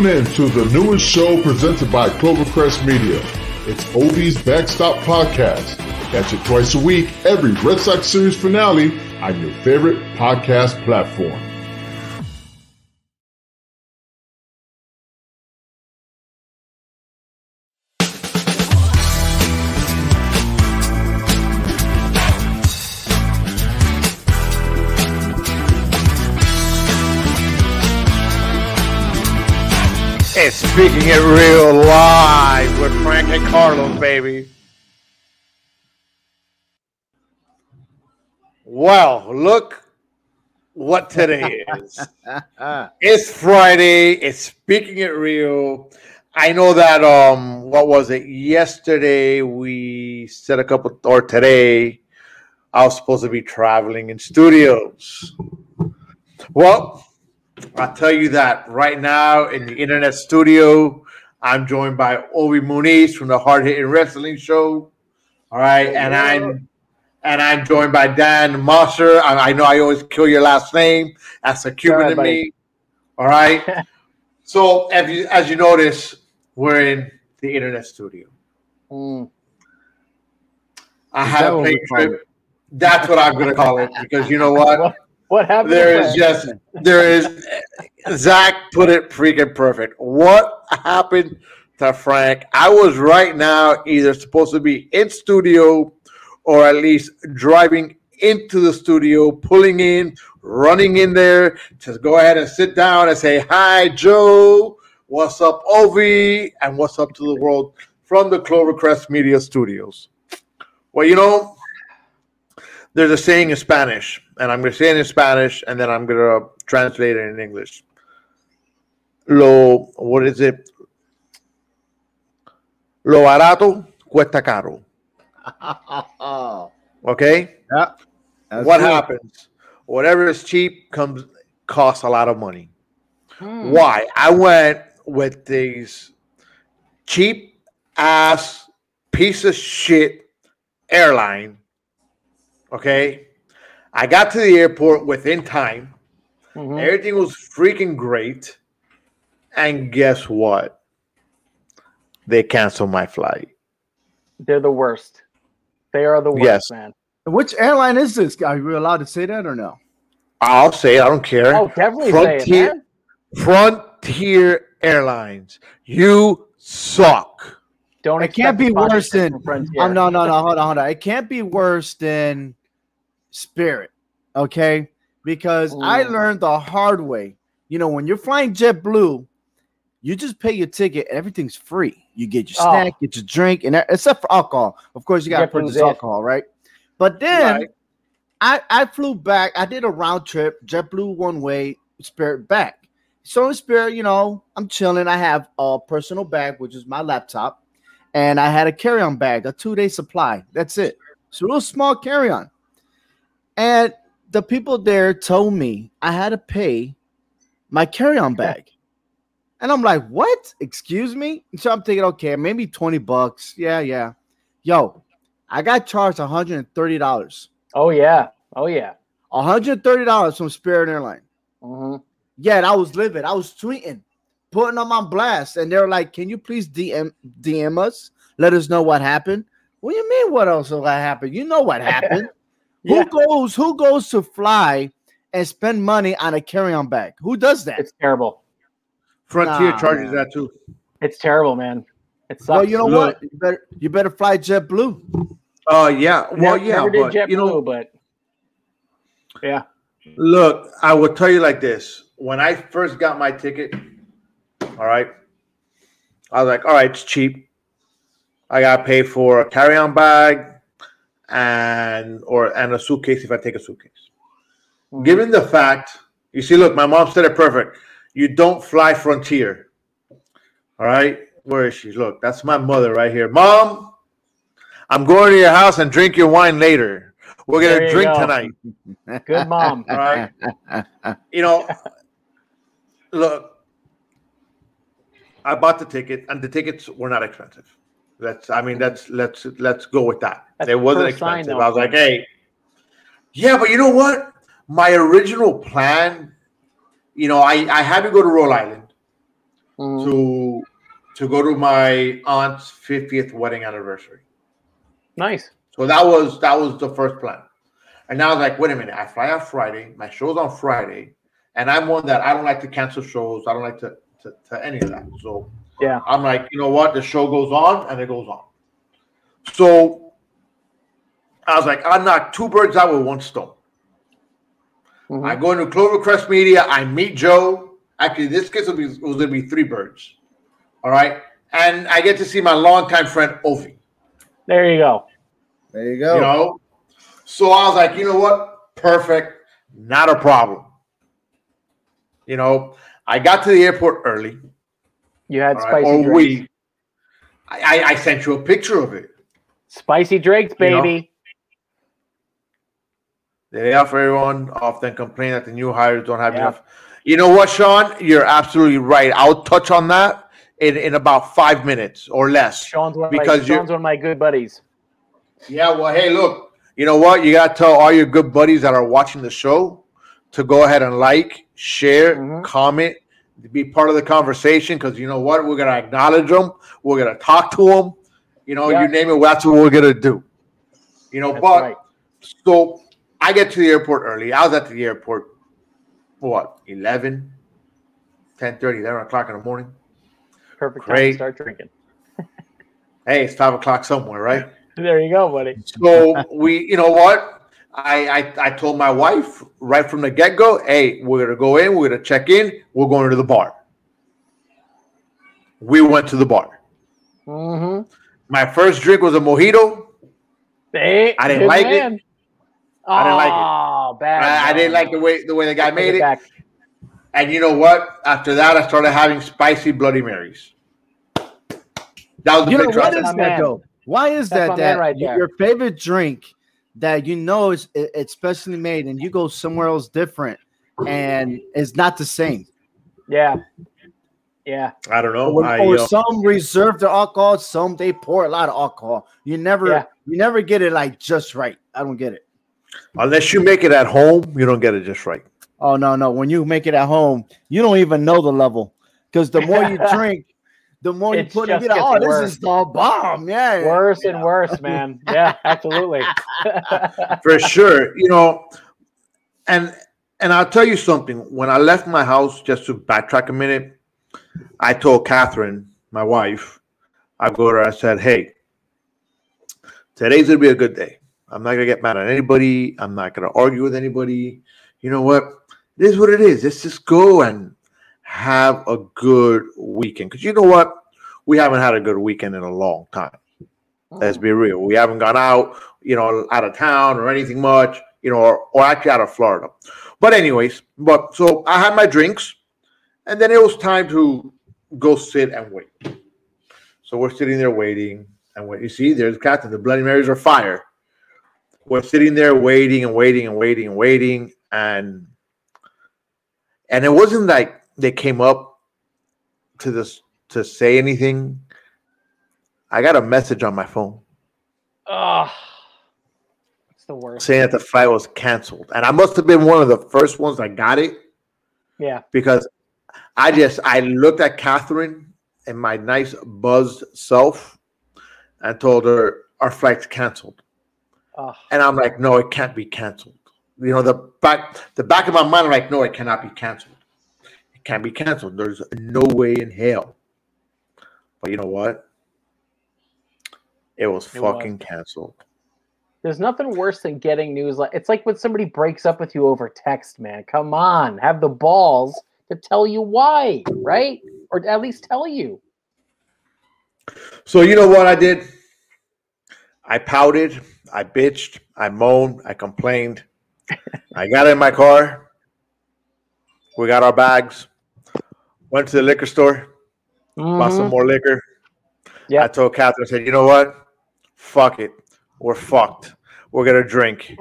Tune in to the newest show presented by Clovercrest Media. It's Obie's Backstop Podcast. Catch it twice a week, every Red Sox series finale on your favorite podcast platform. It Real live with Frank and Carlos, baby. Well, look what today is. it's Friday. It's Speaking It Real. I know that um what was it? Yesterday we said a couple or today I was supposed to be traveling in studios. Well, I'll tell you that right now in the internet studio, I'm joined by Obi Muniz from the Hard Hitting Wrestling Show. All right, and I'm and I'm joined by Dan Mosser. I, I know I always kill your last name. That's a Cuban in me. All right. so as you as you notice, we're in the internet studio. Mm. I Is had a what plane we call trip. That's what I'm gonna call it because you know what? What, happened? There is to just there is Zach put it freaking perfect. What happened to Frank? I was right now either supposed to be in studio or at least driving into the studio, pulling in, running in there, just go ahead and sit down and say, Hi, Joe. What's up, Ovi? And what's up to the world from the Clovercrest Media Studios. Well, you know, there's a saying in Spanish, and I'm going to say it in Spanish, and then I'm going to translate it in English. Lo, what is it? Lo barato cuesta caro. Okay? Yeah. That's what good. happens? Whatever is cheap comes costs a lot of money. Hmm. Why? I went with these cheap ass piece of shit airline. Okay. I got to the airport within time. Mhm. Everything was freaking great. And guess what? They canceled my flight. They're the worst. They are the worst, Yes. man. Which airline is this? Are you allowed to say that or no? I'll say it, I don't care. Oh, definitely say it, Frontier, man. Frontier Airlines. You suck. Don't. It can't be worse than. from Frontier. Oh, no, no, no. Hold on, hold on. It can't be worse than Spirit. Okay, because I Mm. learned the hard way. You know, when you're flying JetBlue, you just pay your ticket. Everything's free. You get your Oh. snack, get your drink, and that- except for alcohol. Of course, you got to purchase alcohol, right? But then Right. I I flew back. I did a round trip, JetBlue one way, Spirit back. So in Spirit, you know, I'm chilling. I have a personal bag, which is my laptop, and I had a carry-on bag, a two-day supply. That's it. So a little small carry-on. And the people there told me I had to pay my carry-on bag. And I'm like, what? Excuse me? So I'm thinking, okay, maybe 20 bucks. Yeah, yeah. Yo, I got charged $130. Oh yeah. Oh yeah. $130 from Spirit Airline. hmm Yet I was living, I was tweeting, putting them on blast, and they're like, "Can you please DM DM us? Let us know what happened." What do you mean? What else will happen? You know what happened? Yeah. Who goes? Who goes to fly and spend money on a carry-on bag? Who does that? It's terrible. Frontier Nah, charges man. that too. It's terrible, man. It sucks. well, you know Look. what? You better you better fly JetBlue. Oh yeah. Well, never, yeah, never did but you know, JetBlue, but yeah. look, I will tell you like this. When I first got my ticket, all right, I was like, all right, it's cheap. I gotta pay for a carry-on bag and or and a suitcase if I take a suitcase. Mhm. Given the fact, you see, look, my mom said it perfect. You don't fly Frontier. All right, where is she? Look, that's my mother right here. Mom, I'm going to your house and drink your wine later. We're gonna drink go. tonight. Good mom. All right. you know, look, I bought the ticket, and the tickets were not expensive. That's, I mean, that's let's let's go with that. That's it wasn't per sign, expensive. I was like, hey, yeah, but you know what? My original plan, you know, I I had to go to Rhode Island Mhm. to to go to my aunt's 50th wedding anniversary. Nice. So that was that was the first plan. And now I was like, wait a minute, I fly out Friday, my show's on Friday, and I'm one that I don't like to cancel shows. I don't like to to, to any of that. So Yeah. I'm like, you know what? The show goes on and it goes on. So I was like, I knocked two birds out with one stone. Mhm. I go into Clovercrest Media. I meet Joe. Actually, this case will be was going to be three birds. All right, and I get to see my longtime friend Ovi. There you go. There you go. You know, so I was like, you know what? Perfect, not a problem. You know, I got to the airport early. You had all right, spicy or drinks. we. I, I- sent you a picture of it. Spicy drinks, You know? baby. They offer everyone often complain that the new hires don't have Yeah. enough. You know what, Sean? You're absolutely right. I'll touch on that in, in about five minutes or less. Sean's one Because my, Sean's one of my good buddies. Yeah, well, hey, look, you know what? You got to tell all your good buddies that are watching the show to go ahead and like, share, Mhm. comment, be part of the conversation because you know what? We're going to acknowledge them. We're going to talk to them. You know, Yeah. you name it, that's what we're going to do. You know, That's but right. so I get to the airport early. I was at the airport, what, 11, 10 30, 11 o'clock in the morning. Perfect time Great. to start drinking. Hey, it's 5 o'clock somewhere, right? There you go, buddy. So we, you know what? I, I I told my wife right from the get go, hey, we're gonna go in, we're gonna check in, we're going to the bar. We went to the bar. Mm-hmm. My first drink was a mojito. Hey, I didn't good like it. man. I didn't like it. Oh, bad. I, I didn't like the way the way the guy Take made it. back. And you know what? After that, I started having spicy Bloody Marys. That was the You know picture. I what sent. is that man. though? Why is That's that man that right your favorite drink that you know is it- it's specially made and you go somewhere else different and it's not the same? Yeah. Yeah. I don't know. Or, I, or uh, some reserve the alcohol, some they pour a lot of alcohol. You never Yeah. you never get it like just right. I don't get it. unless you make it at home, you don't get it just right. Oh no, no. When you make it at home, you don't even know the level. Because the more you drink, the more you It put in, just you're like, gets oh, this is the bomb. Yeah. Worse and worse, man. Yeah, absolutely. for sure. You know and and i'll tell you something. When i left my house just to backtrack a minute i told catherine my wife i go to her i said hey today's gonna be a good day. I'm not gonna get mad at anybody. I'm not gonna argue with anybody. You know what? It is what it is. Let's just go and have a good weekend because you know what we haven't had a good weekend in a long time Let's be real. We haven't gone out, you know, out of town or anything much, you know, or, or actually out of Florida. But anyways, but so I had my drinks, and then it was time to go sit and wait. So we're sitting there waiting, and wait. You see, there's Captain. The Bloody Marys are fire. We're sitting there waiting and waiting and waiting and waiting, and and it wasn't like they came up to this to say anything. I got a message on my phone Oh, it's the worst. saying that the flight was canceled. And I must have been one of the first ones that got it Yeah. because I just I looked at Catherine and my nice buzzed self and told her our flight's canceled. Oh, And I'm like, no, it can't be canceled. You know, the back the back of my mind, I'm like, no, it cannot be canceled. It can't be canceled. There's no way in hell. But you know what? It was It was. fucking canceled. there's nothing worse than getting news like it's like when somebody breaks up with you over text, man. Come on, have the balls to tell you why, right? Or at least tell you. So you know what I did? I pouted, I bitched, I moaned, I complained. I got in my car. We got our bags. Went to the liquor store, bought some Mhm. more liquor. Yeah. I told Catherine, I said, you know what? Fuck it. We're fucked. we're gonna drink.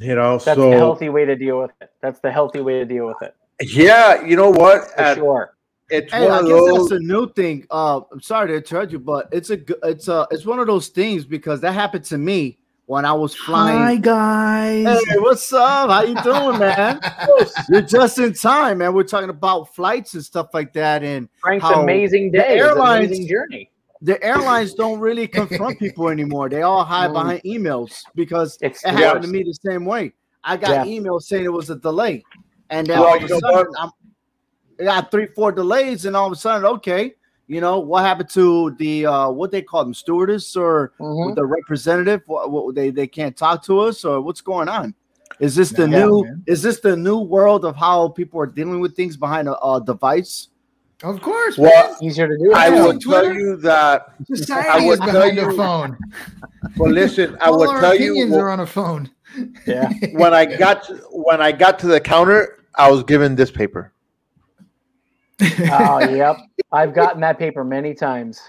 You know, That's so the healthy way to deal with it. That's the healthy way to deal with it. yeah, you know what? For At- sure. It's Hey, one I of guess those. that's a new thing. Uh, I'm sorry to interrupt you, but it's a g- it's a it's one of those things because that happened to me when I was flying. Hi flying. guys. Hey, what's up? How you doing, man? You're just in time, man. We're talking about flights and stuff like that, and Frank's how amazing day. Airlines- amazing journey. the airlines don't really confront people anymore. They all hide Mm. behind emails because It's it the happened to me the same way. I got emails saying it was a delay, and then Well, all of a sudden. I'm, I got three, four delays, and all of a sudden, okay, you know what happened to the uh, what they call them, stewardess or Mhm. the representative? What, what they they can't talk to us, or what's going on? Is this the Yeah, new? man. Is this the new world of how people are dealing with things behind a, a device? Of course. Well, Easier to do. I will On tell you that. Society I is would tell behind you- the phone. But listen, I All would tell you opinions wh- are on a phone. Yeah. when I got to, when I got to the counter, I was given this paper. oh, yep. I've gotten that paper many times.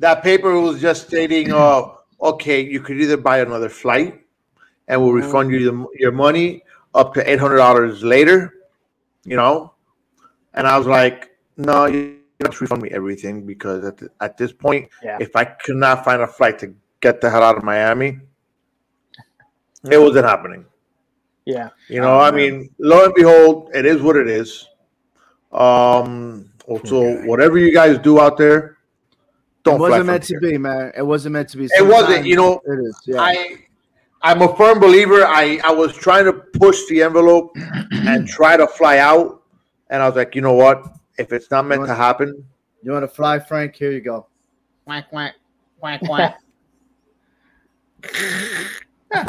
That paper was just stating, uh, okay, you could either buy another flight, and we'll refund you the, your money up to eight hundred dollars later. You know, and I was like, no, you have to refund me everything because at, the, at this point, Yeah. if I could not find a flight to get the hell out of Miami, it wasn't happening. Yeah. You know, I mean, lo and behold, it is what it is. Um, also, guy. whatever you guys do out there, don't it wasn't from meant to here. be, man. It wasn't meant to be. It wasn't, you know, It is. Yeah. I, I'm a firm believer. I, I was trying to push the envelope and try to fly out, and I was like, you know what? If it's not meant to happen, you want to fly, Frank? Here you go. Quack quack quack quack. I'm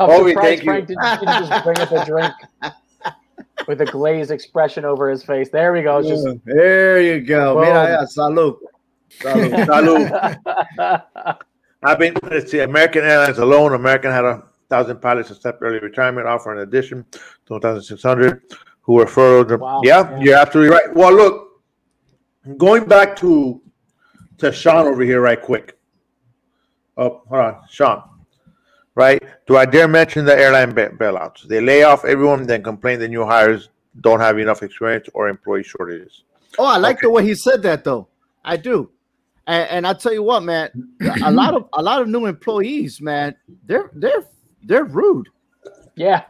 Oh, surprised thank you. Frank didn't, didn't just bring up a drink with a glazed expression over his face. There we go. It's just there you go. Boom. Mira, yeah, salud. Salud. Salud. I've been let's see, American Airlines alone. American had a thousand pilots accept early retirement offer in addition to 1,600 who were furloughed. Wow. Yeah, Yeah. you're absolutely right. Well, look, going back to to Sean over here, right quick. Oh, hold on, Sean. Right? Do I dare mention the airline bailouts? They lay off everyone, then complain the new hires don't have enough experience or employee shortages. Oh, I like the way he said that though. I do. And, and I tell you what, man, a lot of a lot of new employees, man, they're they're they're rude. yeah.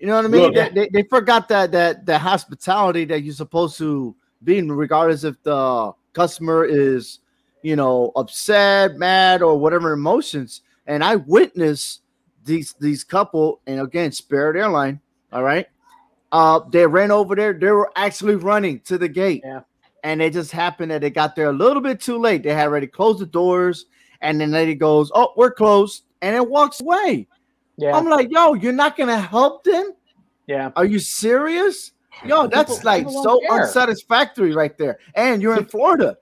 You know what I mean? Look- they, they, they forgot that that that hospitality that you're supposed to be in, regardless if the customer is, you know, upset, mad, or whatever emotions. And I witnessed these these couple, and again, Spirit Airline. All right, uh, they ran over there. They were actually running to the gate. Yeah. And it just happened that they got there a little bit too late. They had already closed the doors, and then lady goes, "Oh, we're closed," and it walks away. Yeah. I'm like, yo, you're not gonna help them? yeah. Are you serious? Yo, that's People- like people so care. unsatisfactory right there. And you're in Florida.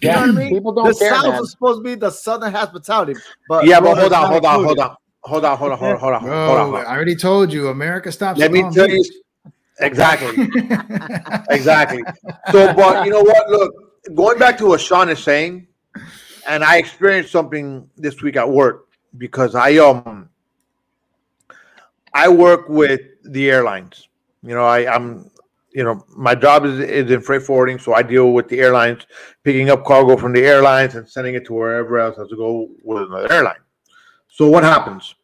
You Yeah. know what I mean? People don't the care, South man. is supposed to be the Southern hospitality, but Yeah, but hold on, hold on, hold on, hold on, hold on, hold on, hold on, hold on. hold on. I already told you, America stops. Let me tell you exactly, exactly. So, but you know what? Look, going back to what Sean is saying, and I experienced something this week at work because I um I work with the airlines. You know, I, I'm you know my job is is in freight forwarding, so I deal with the airlines, picking up cargo from the airlines and sending it to wherever else has to go with another airline. So what happens?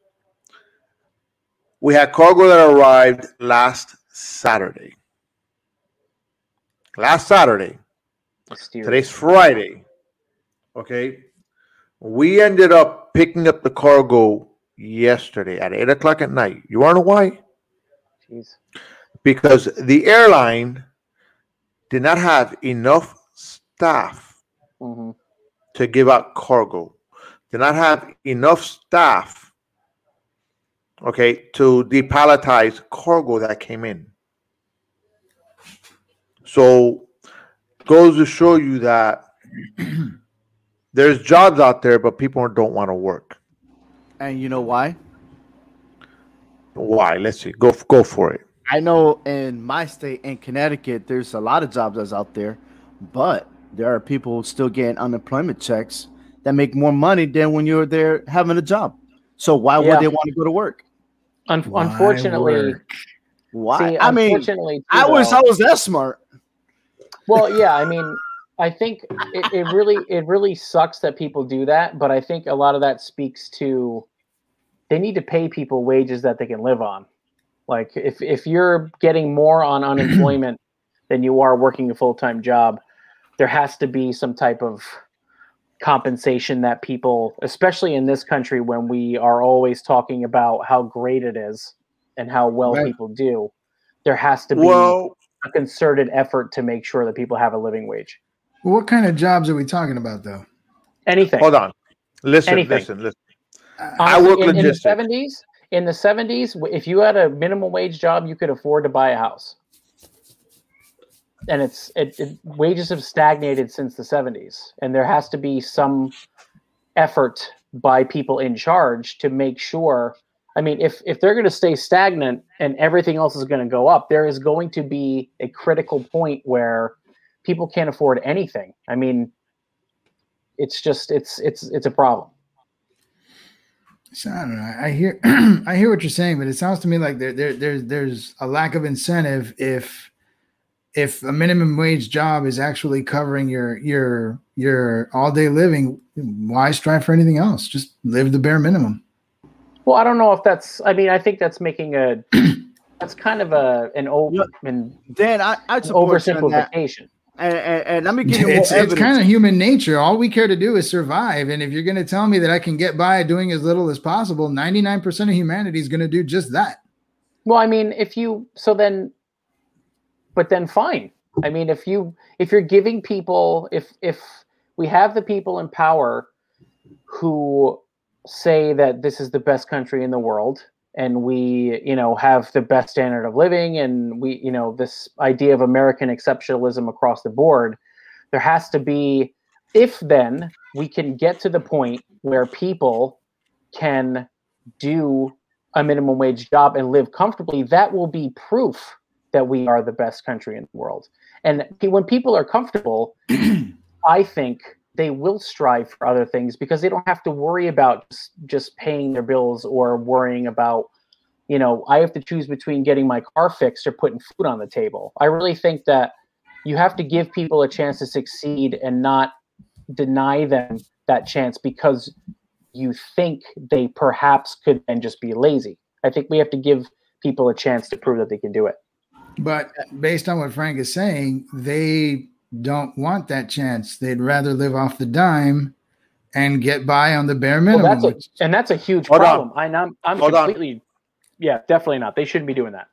We had cargo that arrived last Saturday. Last Saturday. Today's Friday. Okay. We ended up picking up the cargo yesterday at eight o'clock at night. You wanna know why? Jeez. Because the airline did not have enough staff Mhm. to give out cargo. Did not have enough staff, okay, to depalletize cargo that came in. So goes to show you that there's jobs out there, but people don't want to work. And you know why? Why? Let's see. Go go for it. I know in my state in Connecticut, there's a lot of jobs that's out there, but there are people still getting unemployment checks that make more money than when you're there having a job. So why Yeah. would they want to go to work? Un- Why unfortunately, work? Why? see, I mean, unfortunately, I too, wish though- I was that smart. Well, yeah, I mean, I think it, it really it really sucks that people do that, but I think a lot of that speaks to they need to pay people wages that they can live on. Like if if you're getting more on unemployment than you are working a full-time job, there has to be some type of compensation that people, especially in this country when we are always talking about how great it is and how well Right. people do, there has to be Well, a concerted effort to make sure that people have a living wage. What kind of jobs are we talking about, though? Anything. hold on. Listen, Anything. listen, listen. Uh, I Honestly, work in, in the seventies. In the seventies, if you had a minimum wage job, you could afford to buy a house. And it's it, it wages have stagnated since the seventies, and there has to be some effort by people in charge to make sure. I mean, if if they're going to stay stagnant and everything else is going to go up, there is going to be a critical point where people can't afford anything. I mean, it's just it's it's it's a problem. So, I don't know. I hear, I hear what you're saying, but it sounds to me like there, there, there's, there's a lack of incentive if, if a minimum wage job is actually covering your, your, your all day living. Why strive for anything else? Just live the bare minimum. Well, I don't know if that's. I mean, I think that's making a. that's kind of a an, o- Yeah. an Dan, I, I support you on that. oversimplification. And, and, and let me give you more It's, it's kind of human nature. All we care to do is survive. And if you're going to tell me that I can get by doing as little as possible, 99% of humanity is going to do just that. Well, I mean, if you so then, but then fine. I mean, if you if you're giving people if if we have the people in power who say that this is the best country in the world and we you know have the best standard of living and we you know this idea of american exceptionalism across the board there has to be if then we can get to the point where people can do a minimum wage job and live comfortably that will be proof that we are the best country in the world. And when people are comfortable i think they will strive for other things because they don't have to worry about just, just paying their bills or worrying about you know i have to choose between getting my car fixed or putting food on the table. I really think that you have to give people a chance to succeed and not deny them that chance because you think they perhaps could then just be lazy. I think we have to give people a chance to prove that they can do it But based on what Frank is saying, they don't want that chance. They'd rather live off the dime and get by on the bare well, minimum. that's a, which- and that's a huge Hold on. problem I, i'm, I'm Hold on. completely yeah definitely not they shouldn't be doing that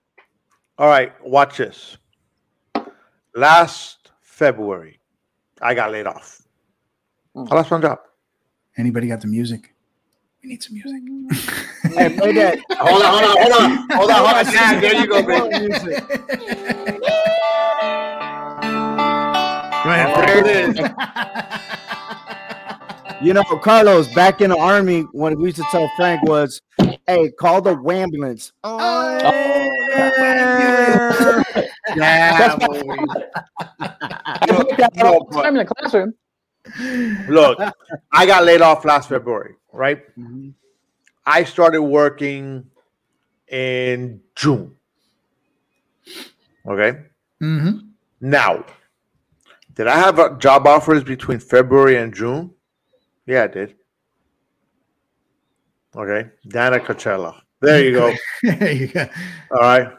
All right, watch this. Last February, I got laid off. Mm. I lost my job. Anybody got the music? We need some music. Hey, play that. Hold on, hold on, hold on, hold on, hold on. Yeah, there you go, baby. Go ahead, There it is. You know, Carlos, back in the army, what we used to tell Frank was, "Hey, call the ambulance." Oh, oh, Yeah, I put that no, all the but- time in the classroom Look, I got laid off last February, right? Mhm. I started working in June. Okay. hmm Now, did I have job offers between February and June? Yeah, I did. Okay. Dana Coachella. There you go. there you go. All right.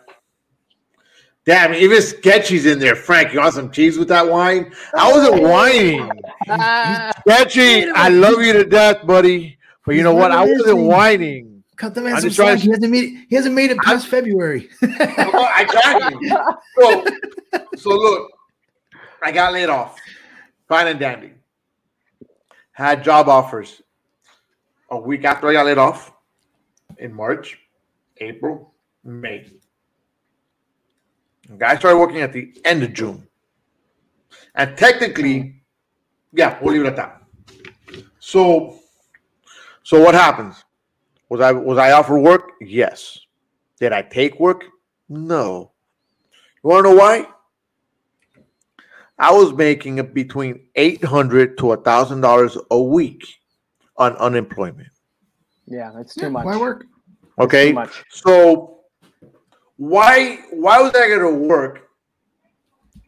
Damn, even Sketchy's in there. Frank, you want some cheese with that wine? I wasn't whining. Sketchy, I love you to death, buddy. But you know what? I wasn't whining. Cut the man some slack. He hasn't made it. He hasn't made it past February. I exactly. So, so look, I got laid off. Fine and dandy. Had job offers a week after I got laid off in March, April, May. Okay, I started working at the end of June. And technically, yeah, we'll leave it at that. So, so what happens? Was I was I out for work? Yes. Did I take work? No. You want to know why? I was making between eight hundred to a thousand dollars a week on unemployment. Yeah, it's too Yeah, much. Why work? Okay, much. so why why was I going to work?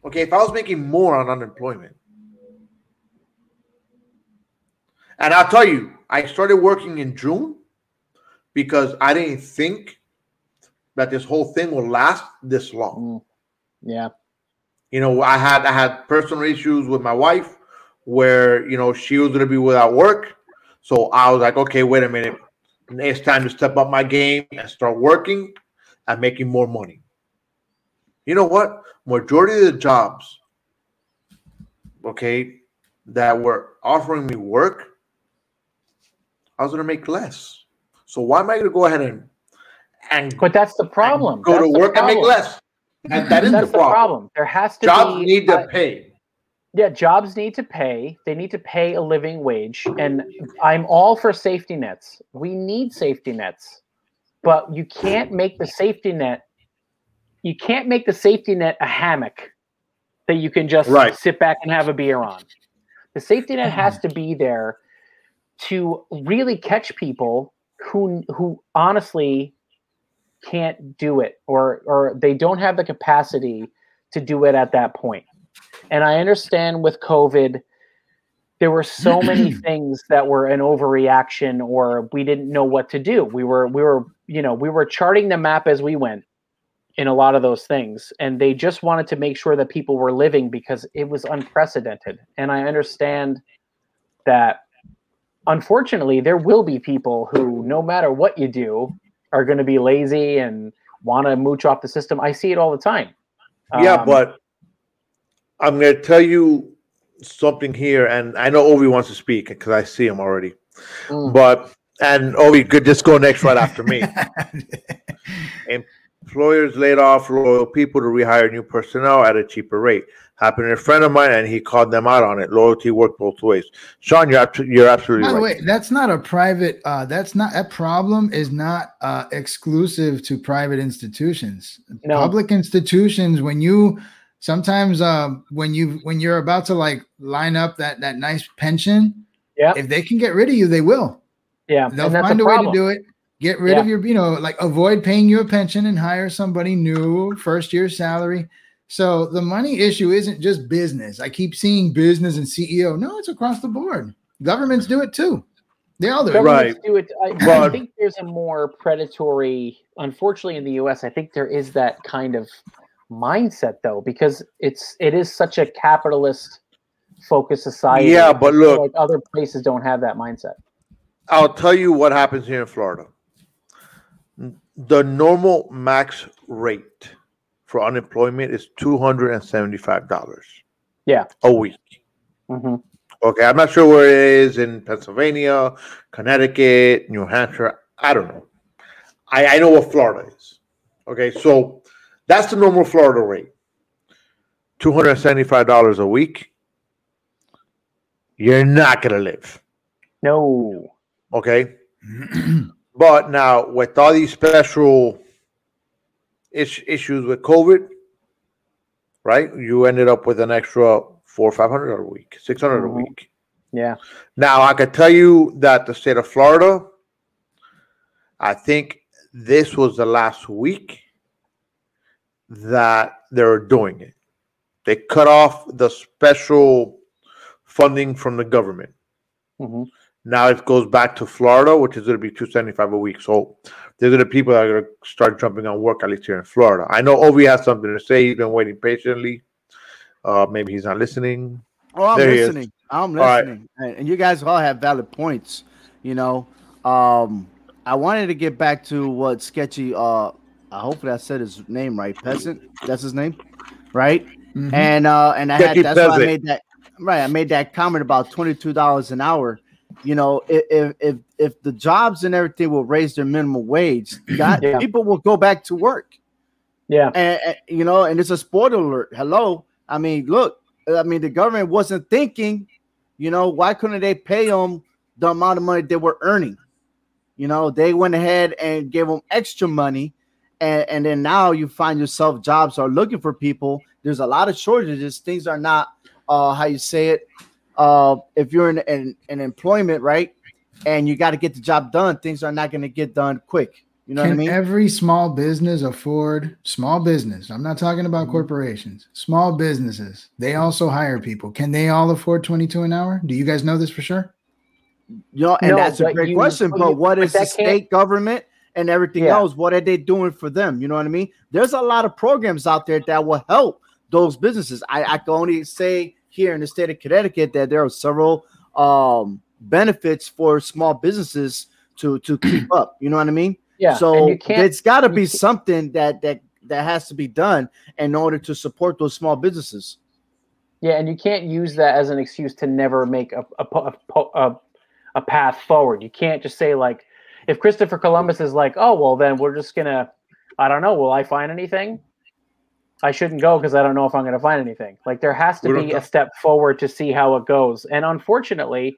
Okay, if I was making more on unemployment, and I'll tell you, I started working in June because I didn't think that this whole thing will last this long. Mm. Yeah. You know, I had I had personal issues with my wife where you know she was going to be without work, so I was like, okay, wait a minute, it's time to step up my game and start working and making more money. You know what? Majority of the jobs, okay, that were offering me work, I was going to make less. So why am I going to go ahead and and But that's the problem. go That's to work and make less? And that is That's the problem. problem. There has to be Jobs be need to uh, pay. yeah, jobs need to pay. They need to pay a living wage. And I'm all for safety nets. We need safety nets. But you can't make the safety net you can't make the safety net a hammock that you can just Right. sit back and have a beer on. The safety net has to be there to really catch people who who honestly can't do it or or they don't have the capacity to do it at that point. And I understand with COVID there were so many things that were an overreaction or we didn't know what to do. We were we were, you know, we were charting the map as we went in a lot of those things and they just wanted to make sure that people were living because it was unprecedented. And I understand that unfortunately there will be people who no matter what you do are going to be lazy and want to mooch off the system. I see it all the time. Yeah, Um, but I'm going to tell you something here, and I know Ovi wants to speak because I see him already. Mm. But and Ovi could just go next right after me. Employers laid off loyal people to rehire new personnel at a cheaper rate. Happened to a friend of mine, and he called them out on it. Loyalty worked both ways. Sean, you're abso- you're absolutely By the right. way, that's not a private. Uh, that's not that problem is not uh, exclusive to private institutions. No. Public institutions, when you sometimes uh, when you when you're about to like line up that that nice pension, Yeah. if they can get rid of you, they will. yeah, They'll and find a a, way to do it. Get rid of your, you know, like avoid paying you a pension and hire somebody new, first year salary. So the money issue isn't just business. I keep seeing business and CEO. No, it's across the board. Governments do it too. They all do it. Right. Do it. I, I think there's a more predatory. Unfortunately, in the U.S., I think there is that kind of mindset though, because it's it is such a capitalist focused society. Yeah, but look- like other places don't have that mindset. I'll tell you what happens here in Florida. The normal max rate for unemployment is two hundred and seventy-five dollars Yeah. a week. hmm Okay, I'm not sure where it is in Pennsylvania, Connecticut, New Hampshire. I don't know. I, I know what Florida is. Okay, so that's the normal Florida rate. Two hundred and seventy-five dollars a week. You're not gonna live. No. Okay. but now with all these special is- issues with COVID, right? You ended up with an extra four or five hundred a week, six hundred Mhm. a week. Yeah. Now I can tell you that the state of Florida, I think this was the last week that they're doing it. They cut off the special funding from the government. hmm Now it goes back to Florida, which is going to be two seventy five a week. So there's going to be people that are going to start jumping on work at least here in Florida. I know Ovi has something to say. He's been waiting patiently. Uh, maybe he's not listening. Oh, I'm There listening. I'm listening. And, and you guys all have valid points. You know, um, I wanted to get back to what Sketchy. Uh, I hopefully I said his name right. Peasant. That's his name, right? Mhm. And uh, and I had Sketchy that's why I made that right. I made that comment about twenty two dollars an hour. You know, if if if, the jobs and everything will raise their minimum wage, God, Yeah. people will go back to work Yeah. and, and, you know, and it's a spoiler alert. Hello, I mean, look, I mean, the government wasn't thinking, you know, why couldn't they pay them the amount of money they were earning? You know, they went ahead and gave them extra money, and, and then now you find yourself jobs are looking for people. There's a lot of shortages. Things are not, uh, how you say it. Uh, if you're in, in, in employment, right? and you got to get the job done, things are not going to get done quick. You know Can what I mean? every small business afford small business? I'm not talking about Mm-hmm. corporations. Small businesses. They also hire people. Can they all afford 22 an hour? Do you guys know this for sure? You know, and No, that's a great you- question. but But you- what but is the state government and everything Yeah. else? What are they doing for them? You know what I mean? There's a lot of programs out there that will help those businesses. I, I can only say here in the state of Connecticut that there are several um, benefits for small businesses to to keep up. You know what I mean? Yeah. so and you can't. it's got to be something that that that has to be done in order to support those small businesses. Yeah, and you can't use that as an excuse to never make a a, a, a, a path forward. You can't just say like, if Christopher Columbus is like, oh well, then we're just gonna, I don't know, will I find anything? I shouldn't go because I don't know if I'm going to find anything. Like there has to We be a step forward to see how it goes. And unfortunately,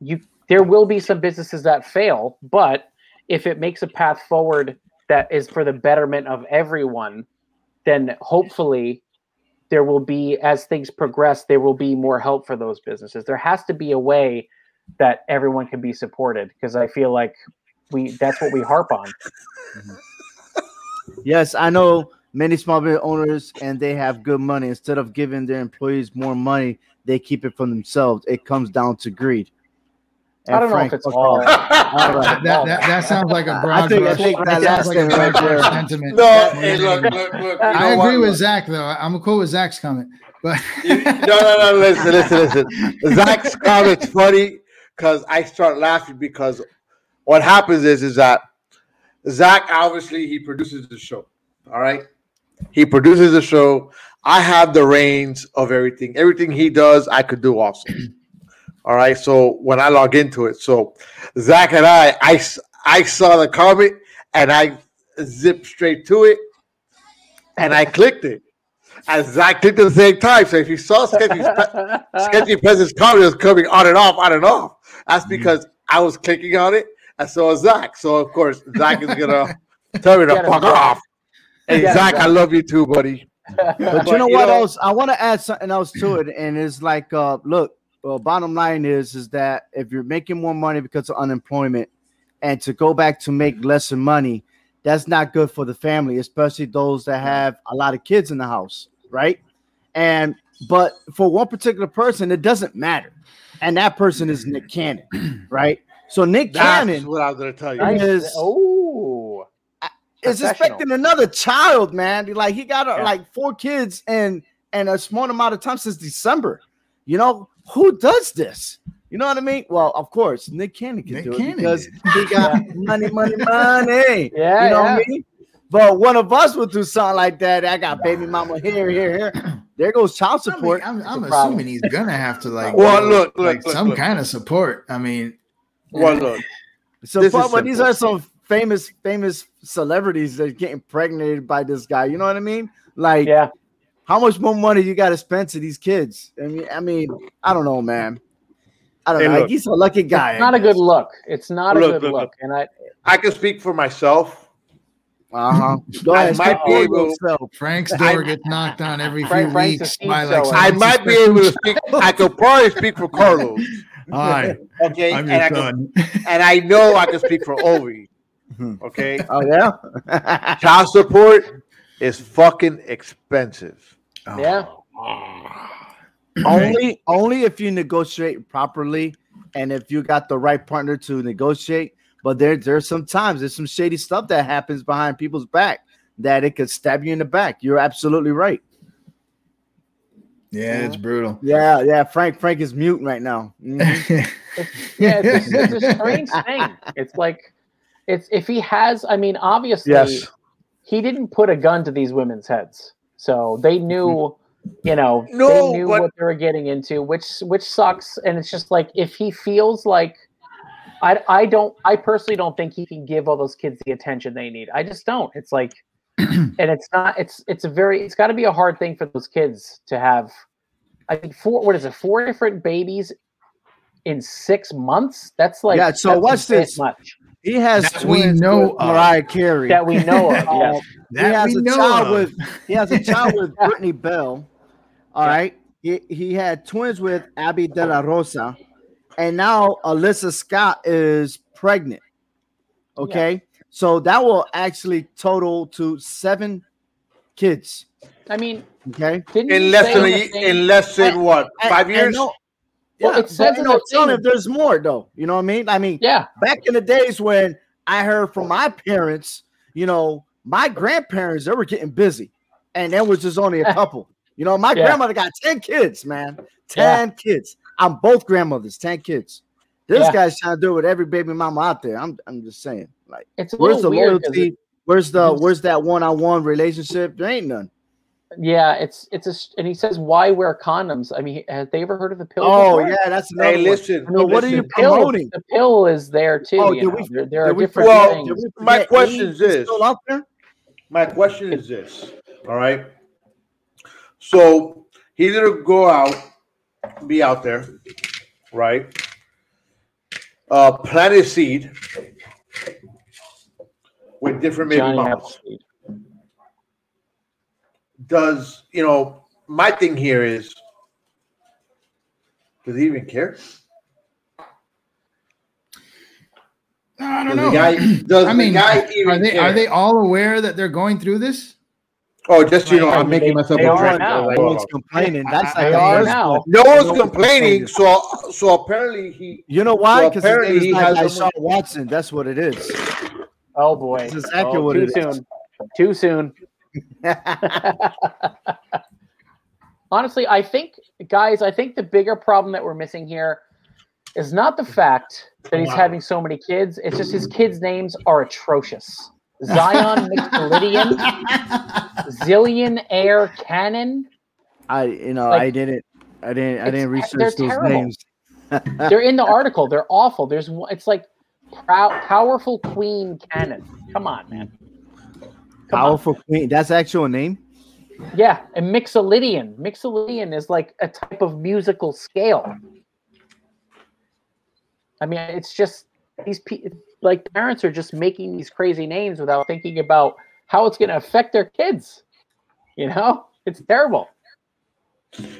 you there will be some businesses that fail, but if it makes a path forward that is for the betterment of everyone, then hopefully there will be as things progress there will be more help for those businesses there has to be a way that everyone can be supported because i feel like we that's what we harp on Yes, I know many small business owners and they have good money. Instead of giving their employees more money, they keep it for themselves. It comes down to greed. i don't know if it's all, off. That, that, that, that sounds like a broad think- I think that That last sounds like a right broad brush there- sentiment. No, hey, look, look, look. I agree what? with Zach though. I'm cool with Zach's comment, but You- no, no, no. Listen, listen, listen. Zach's comment's funny because I start laughing because what happens is is that Zach obviously he produces the show. All right, he produces the show. I have the reins of everything. Everything he does, I could do also. All right. So when I log into it, so Zach and I, I, I saw the comment and I zipped straight to it, and I clicked it. And Zach clicked at the same time. So if you saw Sketchy's Sketchy President's comment was coming on and off, on and off. That's mm. because I was clicking on it, and so was Zach. So of course Zach is gonna tell me to fuck off. Hey Get Zach, I love you too, buddy. But you know what else? I want to add something else to it, and it's like, uh, look, well, bottom line is, is that if you're making more money because of unemployment, and to go back to make lesser money, that's not good for the family, especially those that have a lot of kids in the house, right? And but for one particular person, it doesn't matter, and that person is Nick Cannon, right? So Nick That's Cannon what I was gonna tell you. Is oh is expecting another child, man. Like he got uh, Yeah. like four kids and and a small amount of time since December. You know who does this? You know what I mean? Well, of course, Nick Cannon can Nick do Cannon it because he got money, money, money. Yeah, you know yeah. what I mean. But one of us would do something like that. I got baby mama here, here, here. There goes child I mean, support. I'm, I'm a problem. assuming he's gonna have to like, Well, go, look, look, like look, some look. kind of support. I mean, Well, look, So, but, but these are some famous, famous celebrities that are getting impregnated by this guy. You know what I mean? Like, yeah how much more money you got to spend to these kids? I mean, I mean, I don't know, man. I don't Hey, know. look. He's a lucky guy. it's not a good look it's not a good look, look look. and i I can speak for myself. Uh huh. I ahead. might be for able- yourself. Frank's I- door gets knocked on every few Frank's weeks speed by like. shower. I might be able to speak. I could probably speak for Carlos. Hi, Okay, I'm and your I, can, son. and I know I can speak for Ovi. Okay, Oh yeah. child support is fucking expensive. yeah only, only if you negotiate properly, and if you got the right partner to negotiate. But there, there's some times there's some shady stuff that happens behind people's back that it could stab you in the back. You're absolutely right. Yeah, it's brutal. Yeah, yeah. Frank, Frank is mute right now. Mhm. yeah it's, it's a strange thing it's like it's if he has i mean obviously Yes. he didn't put a gun to these women's heads. So they mm-hmm. knew you know No, they knew but- what they were getting into which which sucks. And it's just like if he feels like i i don't i personally don't think he can give all those kids the attention they need. I just don't. It's like and it's not it's it's a very it's got to be a hard thing for those kids to have i think four what is it four different babies in six months? That's like Yeah, so that's a watch bit this. much He has That we know with of. Mariah Carey. that we know of yes. he has we a know child of. with he has a child with Brittany Bell. All Yeah. right. He, he had twins with Abby De La Rosa. and now Alyssa Scott is pregnant. Okay, so that will actually total to seven kids. I mean, Okay, In less than in a, the in less than what And- five and years? no- Well, yeah, it says but in no, the telling if there's more though. You know what I mean? I mean, yeah, back in the days when I heard from my parents, you know, my grandparents they were getting busy, and there was just only a couple. You know, my Yeah. grandmother got ten kids, man, Yeah. ten kids. I'm both grandmothers, ten kids. This Yeah. guy's trying to do it with every baby mama out there. I'm, I'm just saying, like, it's where's the little weird. 'cause loyalty? it- Where's the where's that one-on-one relationship? There ain't none. Yeah, it's it's a and he says why wear condoms? I mean, have they ever heard of the pill? Oh before? yeah, that's another Hey, one. listen. No, what are you listen. The pill, promoting? the pill is there too. Oh, you we- there, there are we different Well, things. We My forget question is this. still out there? My question is this. All right. So he's gonna go out, be out there, right? Uh, plant a seed with different baby Johnny mamas. Appleseed. Does you know? My thing here is, does he even care? I don't the know. guy? Does I mean, the guy are they care? are they all aware that they're going through this? Oh, just so you know, I'm making myself they a are drink. now. No one's complaining. That's I- like They are now. No one's one's complaining. So, so apparently he. You know why? Because his apparently name is he has Deshaun someone- Watson. That's what it is. Oh boy, That's exactly oh, what too it is. soon. Too soon. Honestly, I think, guys, I think the bigger problem that we're missing here is not the fact that he's Wow. having so many kids. It's just his kids' names are atrocious. Zion Mixolydian, Zillion Heir Cannon. I, you know, Like, I didn't, I didn't, I didn't research those terrible. names. They're in the article. They're awful. There's one- it's like prow- powerful queen cannon. Come on, man. Come on. Powerful Queen. That's actual name. Yeah, and Mixolydian. Mixolydian is like a type of musical scale. I mean, it's just these pe- like parents are just making these crazy names without thinking about how it's going to affect their kids. You know, it's terrible.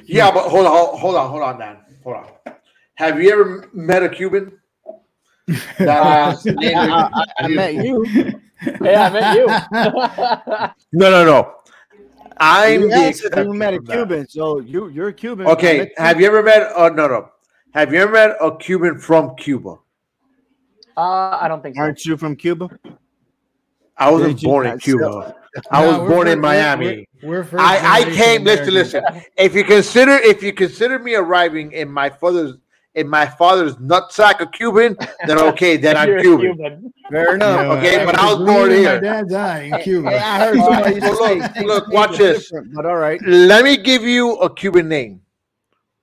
Yeah, but hold on, hold on, hold on, Dan. Hold on. Have you ever met a Cuban? That uh, has I, I, I met you. Yeah, I met you. No, no, no. I'm You the asked you met a from that. Cuban, so you you're Cuban. Okay, met have you ever met? Oh no, no. Have you ever met a Cuban from Cuba? uh, I don't think so. Aren't you from Cuba? I wasn't Did born in not Cuba. I No, was we're born in Miami. We're, we're first I, I came. Listen, Americans. listen. If you consider, if you consider me arriving in my father's in my father's nutsack of Cuban, then okay, then I'm Cuban. Cuban. Fair enough. No, Okay, I but I was agree born with here. My dad's eye in Cuba. Hey, I heard somebody used Well, say look, look, watch this. But all right, Let me give you a Cuban name.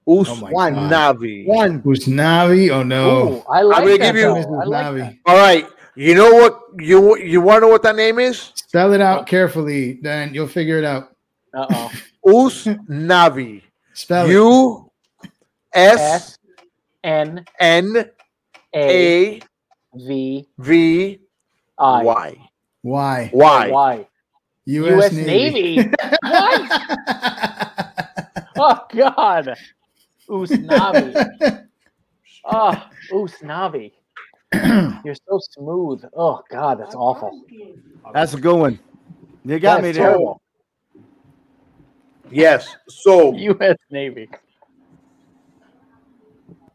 Oh my One. God. Usnavi. one. Usnavi? Oh no. Ooh, I like gonna that. give you- though. I like that. All right. You know what? You you want to know what that name is? Spell it out oh. carefully, then you'll figure it out. Uh-oh. Usnavi. Spell it. U S S N N A A V V I Y. Why? Why? Why? U.S. U.S. Navy. Navy. what? Oh God. Usnavi. Oh, Usnavi. You're so smooth. Oh God, that's awful. That's a good one. You got me there. terrible. Yes. So U.S. Navy.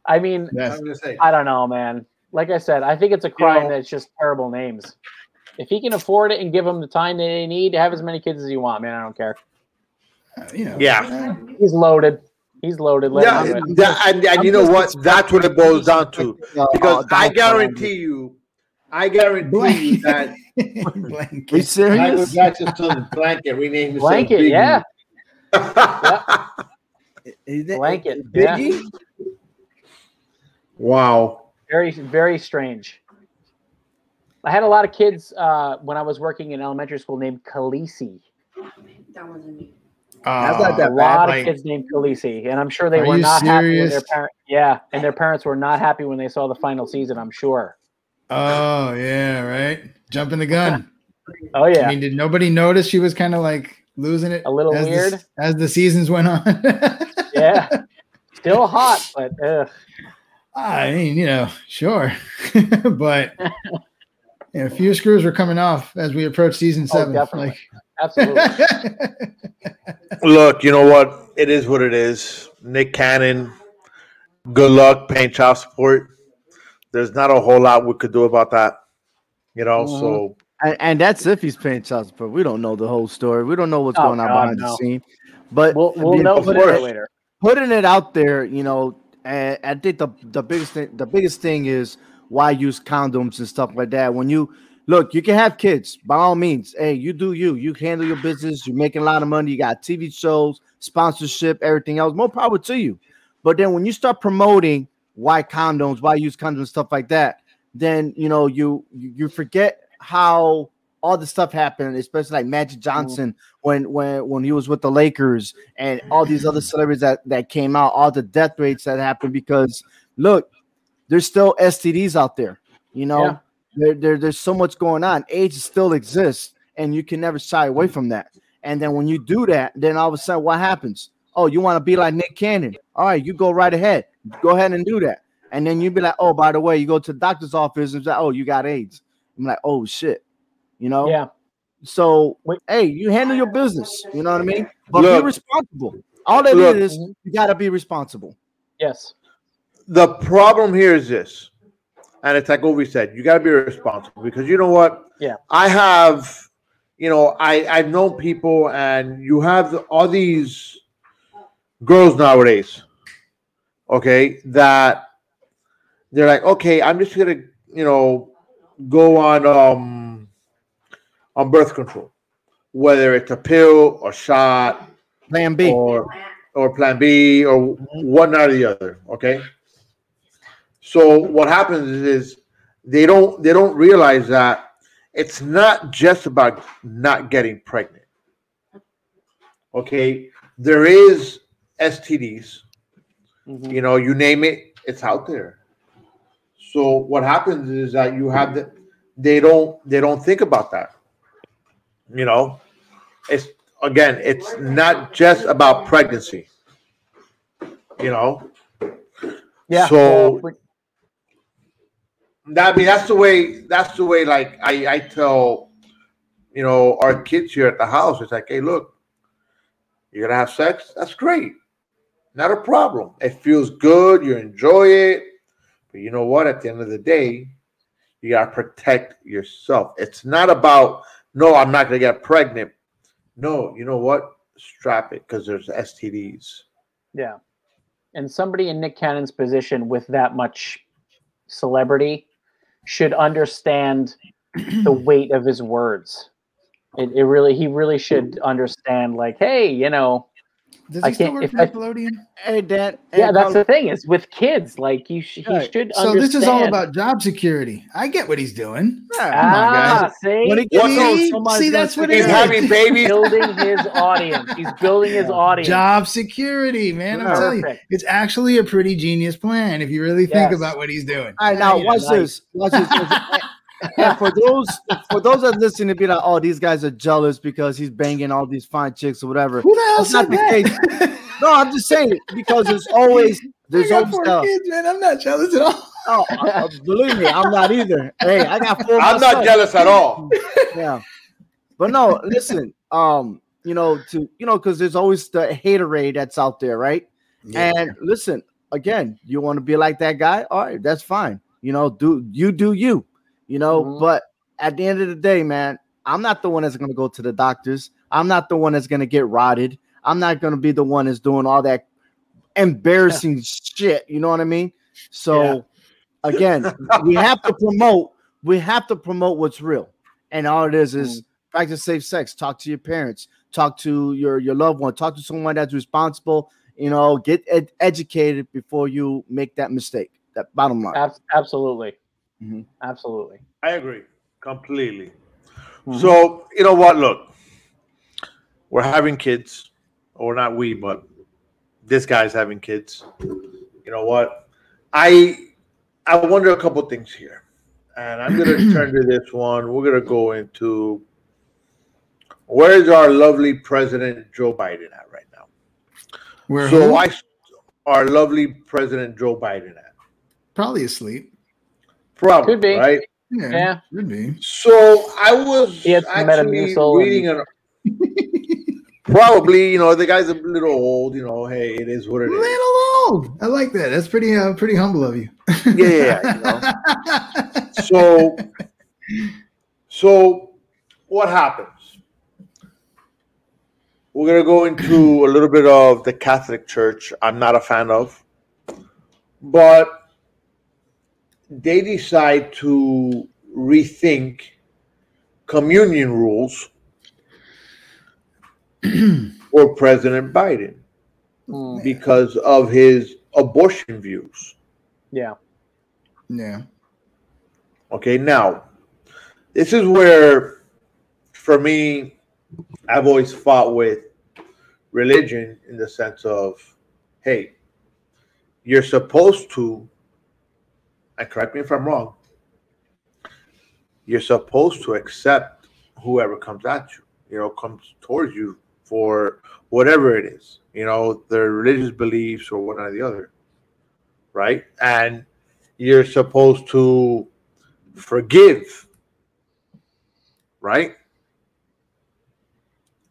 I mean, Yes. I'm gonna say. I don't know, man. Like I said, I think it's a crime know- that it's just terrible names. If he can afford it and give them the time that they need, to have as many kids as you want, man. I don't care. You know, Yeah. He's loaded. He's loaded. Let Yeah, him do it. that- and, and I'm you know what? That's what it boils down to. Uh, Because uh, I guarantee you, I guarantee you that Blanket. You Michael serious? Jackson's son blanket renamed himself Blanket, Biggie. yeah. Is it- Blanket, Biggie? Wow. Very, very strange. I had a lot of kids uh, when I was working in elementary school named Khaleesi. That wasn't me. Uh, That's not A that lot like- of kids named Khaleesi, and I'm sure they were you not happy with their parents. Yeah, and their parents were not happy when they saw the final season. I'm sure. Oh yeah, right. Jumping the gun. Oh yeah, I mean, did nobody notice she was kind of like losing it A little as the- weird? as the seasons went on? yeah. Still hot, but ugh. I mean, you know, sure, but you know, a few screws were coming off as we approach season oh, seven. definitely. like, Absolutely. Look, you know what? It is what it is. Nick Cannon, good luck paying child support. There's not a whole lot we could do about that. You know, so uh-huh. And, and that's if he's paying child support. We don't know the whole story. We don't know what's Oh, going on God, behind the scene. But We'll, we'll mean, know of sooner course. or later. putting it out there, you know, and I think the the biggest thing the biggest thing is why use condoms and stuff like that. When you look, you can have kids by all means. Hey, you do you. You handle your business. You're making a lot of money. You got TV shows, sponsorship, everything else. More power to you. But then when you start promoting why condoms, why use condoms, stuff like that, then you know you you you forget how all the stuff happened, especially like Magic mm-hmm. Johnson when when when he was with the Lakers and all these other celebrities that that came out, all the death rates that happened because look, there's still STDs out there. You know, Yeah. there, there there's so much going on. AIDS still exists, and you can never shy away from that. And then when you do that, then all of a sudden, what happens? Oh, you want to be like Nick Cannon? All right, you go right ahead. Go ahead and do that. And then you'd be like, oh, by the way, you go to the doctor's office and say, oh, you got AIDS. I'm like, oh shit, you know. Yeah. So, Wait. hey, you handle your business. You know what I mean? But Look. be responsible. All it Look. is, you got to be responsible. Yes. the problem here is this, and it's like Ovi said, you got to be responsible because you know what? Yeah. I have, you know, I I've known people, and you have all these girls nowadays, okay, that they're like, okay, I'm just gonna, you know, go on um on birth control, whether it's a pill or shot Plan B. or or plan B or one or the other. Okay. So what happens is they don't they don't realize that it's not just about not getting pregnant. Okay, there is STDs. Mhm. You know, you name it, it's out there. So what happens is that you have the they don't they don't think about that. You know, it's again, it's not just about pregnancy. You know, Yeah. So- that I mean that's the way that's the way like I I tell you know our kids here at the house it's like hey look you're gonna have sex? That's great. Not a problem. It feels good. You enjoy it. But you know what? At the end of the day you gotta protect yourself. It's not about no I'm not gonna get pregnant no you know what strap it because there's STDs Yeah. And somebody in Nick Cannon's position with that much celebrity should understand the weight of his words. It, it really, he really should understand, like, hey, you know, Does he still can't- work if for I- Nickelodeon? Hey, Dan. yeah, hey, that's Carl- the thing is with kids, like, you sh- he should So understand. this is all about job security. I get what he's doing. Yeah. Come on, Ah, see? When he gets See? See, that's what take it he's is. care of having babies building his audience. He's building his audience. Job security, man. I'm Yeah. telling you, it's actually a pretty genius plan if you really think Yes. about what he's doing. All right, now watch this. Watch this. watch this. and for those for those that listen to be like, oh, these guys are jealous because he's banging all these fine chicks or whatever. Who the hell That's not said the that? No, I'm just saying it because there's always I there's got always four uh, kids, man. I'm not jealous at all. oh, uh, believe me, I'm not either. Hey, I got four. I'm not jealous at all Yeah, but no, listen. Um, you know, to you know, because there's always the haterade that's out there, right? Yeah. And listen, again, you want to be like that guy? All right, that's fine. You know, do you do you? You know, Mhm. but at the end of the day, man, I'm not the one that's gonna go to the doctors. I'm not the one that's gonna get rotted. I'm not gonna be the one that's doing all that embarrassing shit. You know what I mean? So again, we have to promote. We have to promote what's real, and all it is is practice safe sex. Talk to your parents. Talk to your your loved one. Talk to someone that's responsible. You know, get ed- educated before you make that mistake. That bottom line. Ab- absolutely. Mhm. Absolutely. I agree completely. Mhm. So you know what? Look, we're having kids, or not we, but this guy's having kids. You know what? I I wonder a couple things here, and I'm gonna turn to this one. We're gonna go into where is our lovely President Joe Biden at right now? Where so who? I, our lovely President Joe Biden at. Probably asleep. Probably, Could be. right? Yeah, Yeah. could be. So I was He had some actually Metamucil reading an. Probably, you know, the guy's a little old. You know, hey, it is what it is. Little old. I like that. That's pretty uh, pretty humble of you. Yeah, yeah, you know. So, so what happens? We're gonna go into a little bit of the Catholic Church. I'm not a fan of, but they decide to rethink communion rules for President Biden Mm, because of his abortion views. yeah. yeah. Okay, now this is where, for me, I've always fought with religion in the sense of, hey, you're supposed to, and correct me if I'm wrong, you're supposed to accept whoever comes at you, you know, comes towards you for whatever it is, you know, their religious beliefs or one or the other, right? And you're supposed to forgive right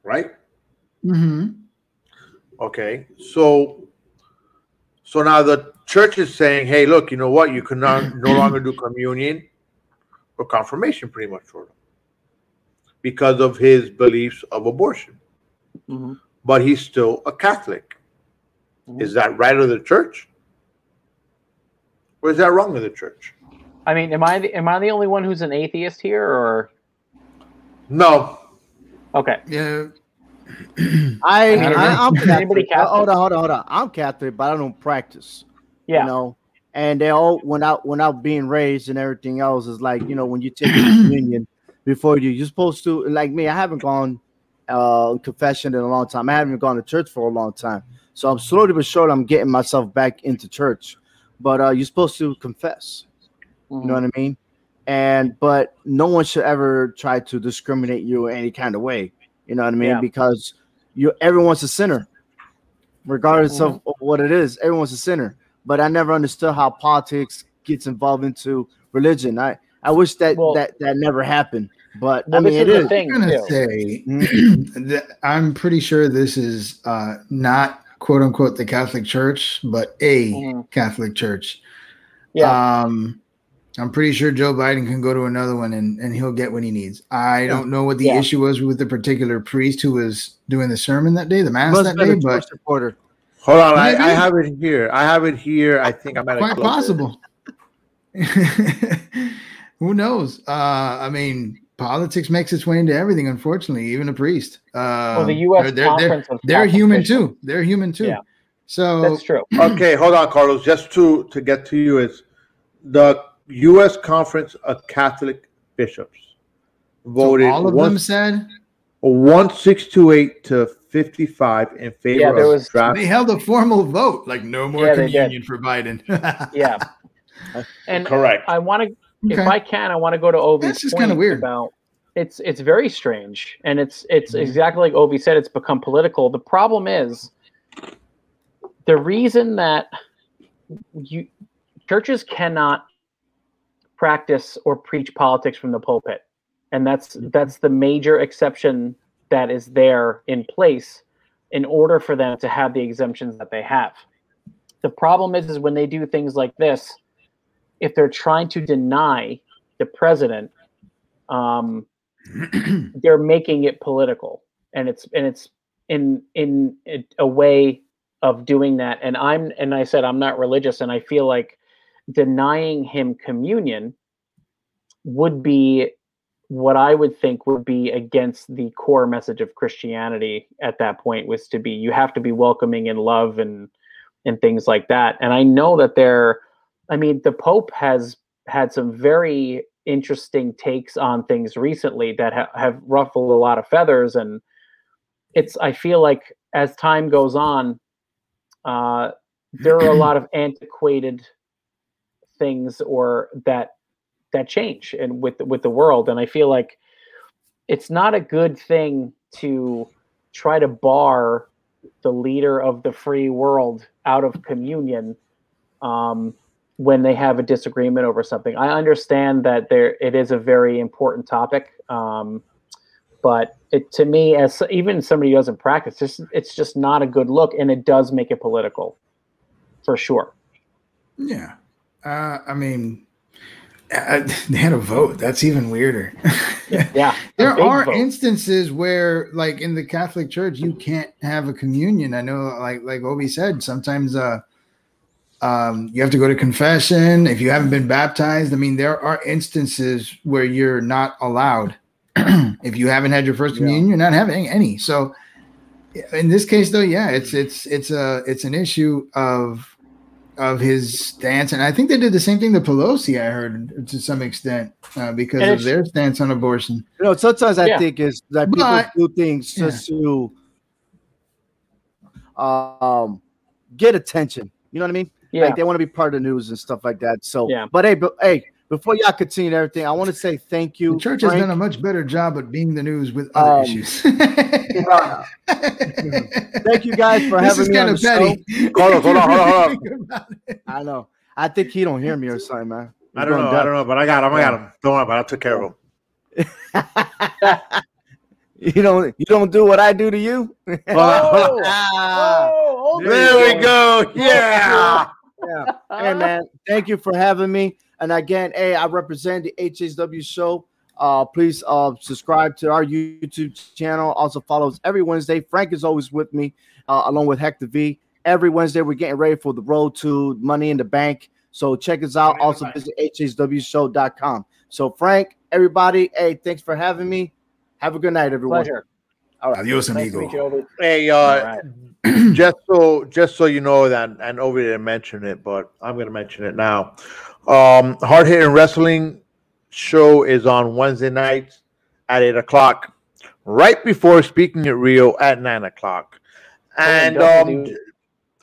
right Mm-hmm. okay so so now the church is saying hey look you know what you can no, no longer do communion or confirmation pretty much for him because of his beliefs of abortion Mhm. but he's still a catholic Mhm. is that right of the church or is that wrong of the church I mean, am I the, am I the only one who's an atheist here, or no okay? Yeah. I, I, I'm Catholic. Catholic? Hold on, hold on, hold on. I'm Catholic, but I don't practice. Yeah. You know, and they all when out when out being raised and everything else is like you know when you take communion before you you're supposed to like me. I haven't gone uh confession in a long time. I haven't gone to church for a long time, so I'm slowly but surely I'm getting myself back into church. But uh you're supposed to confess. You know what I mean? And but no one should ever try to discriminate you in any kind of way. You know what I mean? Yeah. Because you everyone's a sinner, regardless of what it is. Everyone's a sinner. But I never understood how politics gets involved into religion. I I wish that Well- that that never happened. But Well, I mean, it is. Thing, I'm gonna say Mm-hmm. that I'm pretty sure this is uh, not quote unquote the Catholic Church, but a Mhm. Catholic Church. Yeah. Um, I'm pretty sure Joe Biden can go to another one and, and he'll get what he needs. I don't know what the Yeah. issue was with the particular priest who was doing the sermon that day, the mass Must that day, been but supporter. hold on I, I have it here i have it here i think i'm at quite closer. possible. Who knows? Uh, I mean, politics makes its way into everything. Unfortunately, even a priest. Uh, Well, the U.S. they're, they're, Conference of they're human too. They're human too. Yeah. So That's true. Okay, hold on, Carlos. Just to to get to you is the U.S. Conference of Catholic Bishops so voted all of one them said one six two eight to fifty five in favor Yeah, there of was- draft. they held a formal vote, like no more Yeah, communion for Biden. Yeah. And Correct. I want to, if I can, I want to go to Obi's That's just point kinda weird. about it's it's very strange, and it's it's Mhm. exactly like Obi said. It's become political. The problem is the reason that you churches cannot practice or preach politics from the pulpit, and that's that's the major exception that is there in place in order for them to have the exemptions that they have. The problem is, is when they do things like this, if they're trying to deny the president, um, they're making it political, and it's and it's in in a way of doing that. And I'm and I said I'm not religious, and I feel like denying him communion would be what I would think would be against the core message of Christianity at that point was to be you have to be welcoming and love and and things like that. And I know that there I mean the Pope has had some very interesting takes on things recently that ha- have ruffled a lot of feathers and it's I feel like as time goes on uh there are a lot of antiquated things or that that change and with with the world and i feel like it's not a good thing to try to bar the leader of the free world out of communion um, when they have a disagreement over something. I understand that there it is a very important topic, um, but it to me, as even somebody who doesn't practice, it's, it's just not a good look, and it does make it political, for sure. Yeah. Uh, I mean, uh, they had a vote. That's even weirder. Yeah, there are vote. instances where, like in the Catholic Church, you can't have a communion. I know, like like Obi said, sometimes uh, um, you have to go to confession if you haven't been baptized. I mean, there are instances where you're not allowed. if you haven't had your first communion, you're not having any. So, in this case, though, yeah, it's it's it's a it's an issue of of his stance, and I think they did the same thing to Pelosi. I heard to some extent uh, because And of their stance on abortion. You know, sometimes I Yeah. think is that people But- do things just to um get attention. You know what I mean? Yeah, Like they want to be part of the news and stuff like that. So, Yeah. but hey, but hey, before y'all continue everything, I want to say thank you. The church has done a much better job at being the news with other Um, issues. Thank you guys for this having is me on kind the of petty. show. Hold on, hold on, hold on, hold I know. I think he don't hear me or something, man. I don't know. I don't know, but I got him. I got him. Don't worry about it. I took care of him. You don't. You don't do what I do to you. Hold on, hold. Ah. Oh, There we go. Yeah. Yeah. Hey man, thank you for having me. And again, hey, I represent the HSW show. Uh, please uh, subscribe to our YouTube channel. Also follow us every Wednesday. Frank is always with me, uh, along with Hector V. Every Wednesday, we're getting ready for the road to Money in the Bank. So check us out. Also visit hswshow.com. So Frank, everybody, hey, thanks for having me. Have a good night, everyone. pleasure. All right. Adios, Nice to meet you, amigo. Obi. Hey, All uh, right. just so just so you know that, and Ovi didn't mention it, but I'm going to mention it now. Um, Hard Hitting Wrestling show is on Wednesday nights at eight o'clock, right before Speaking at Rio at nine o'clock. And um,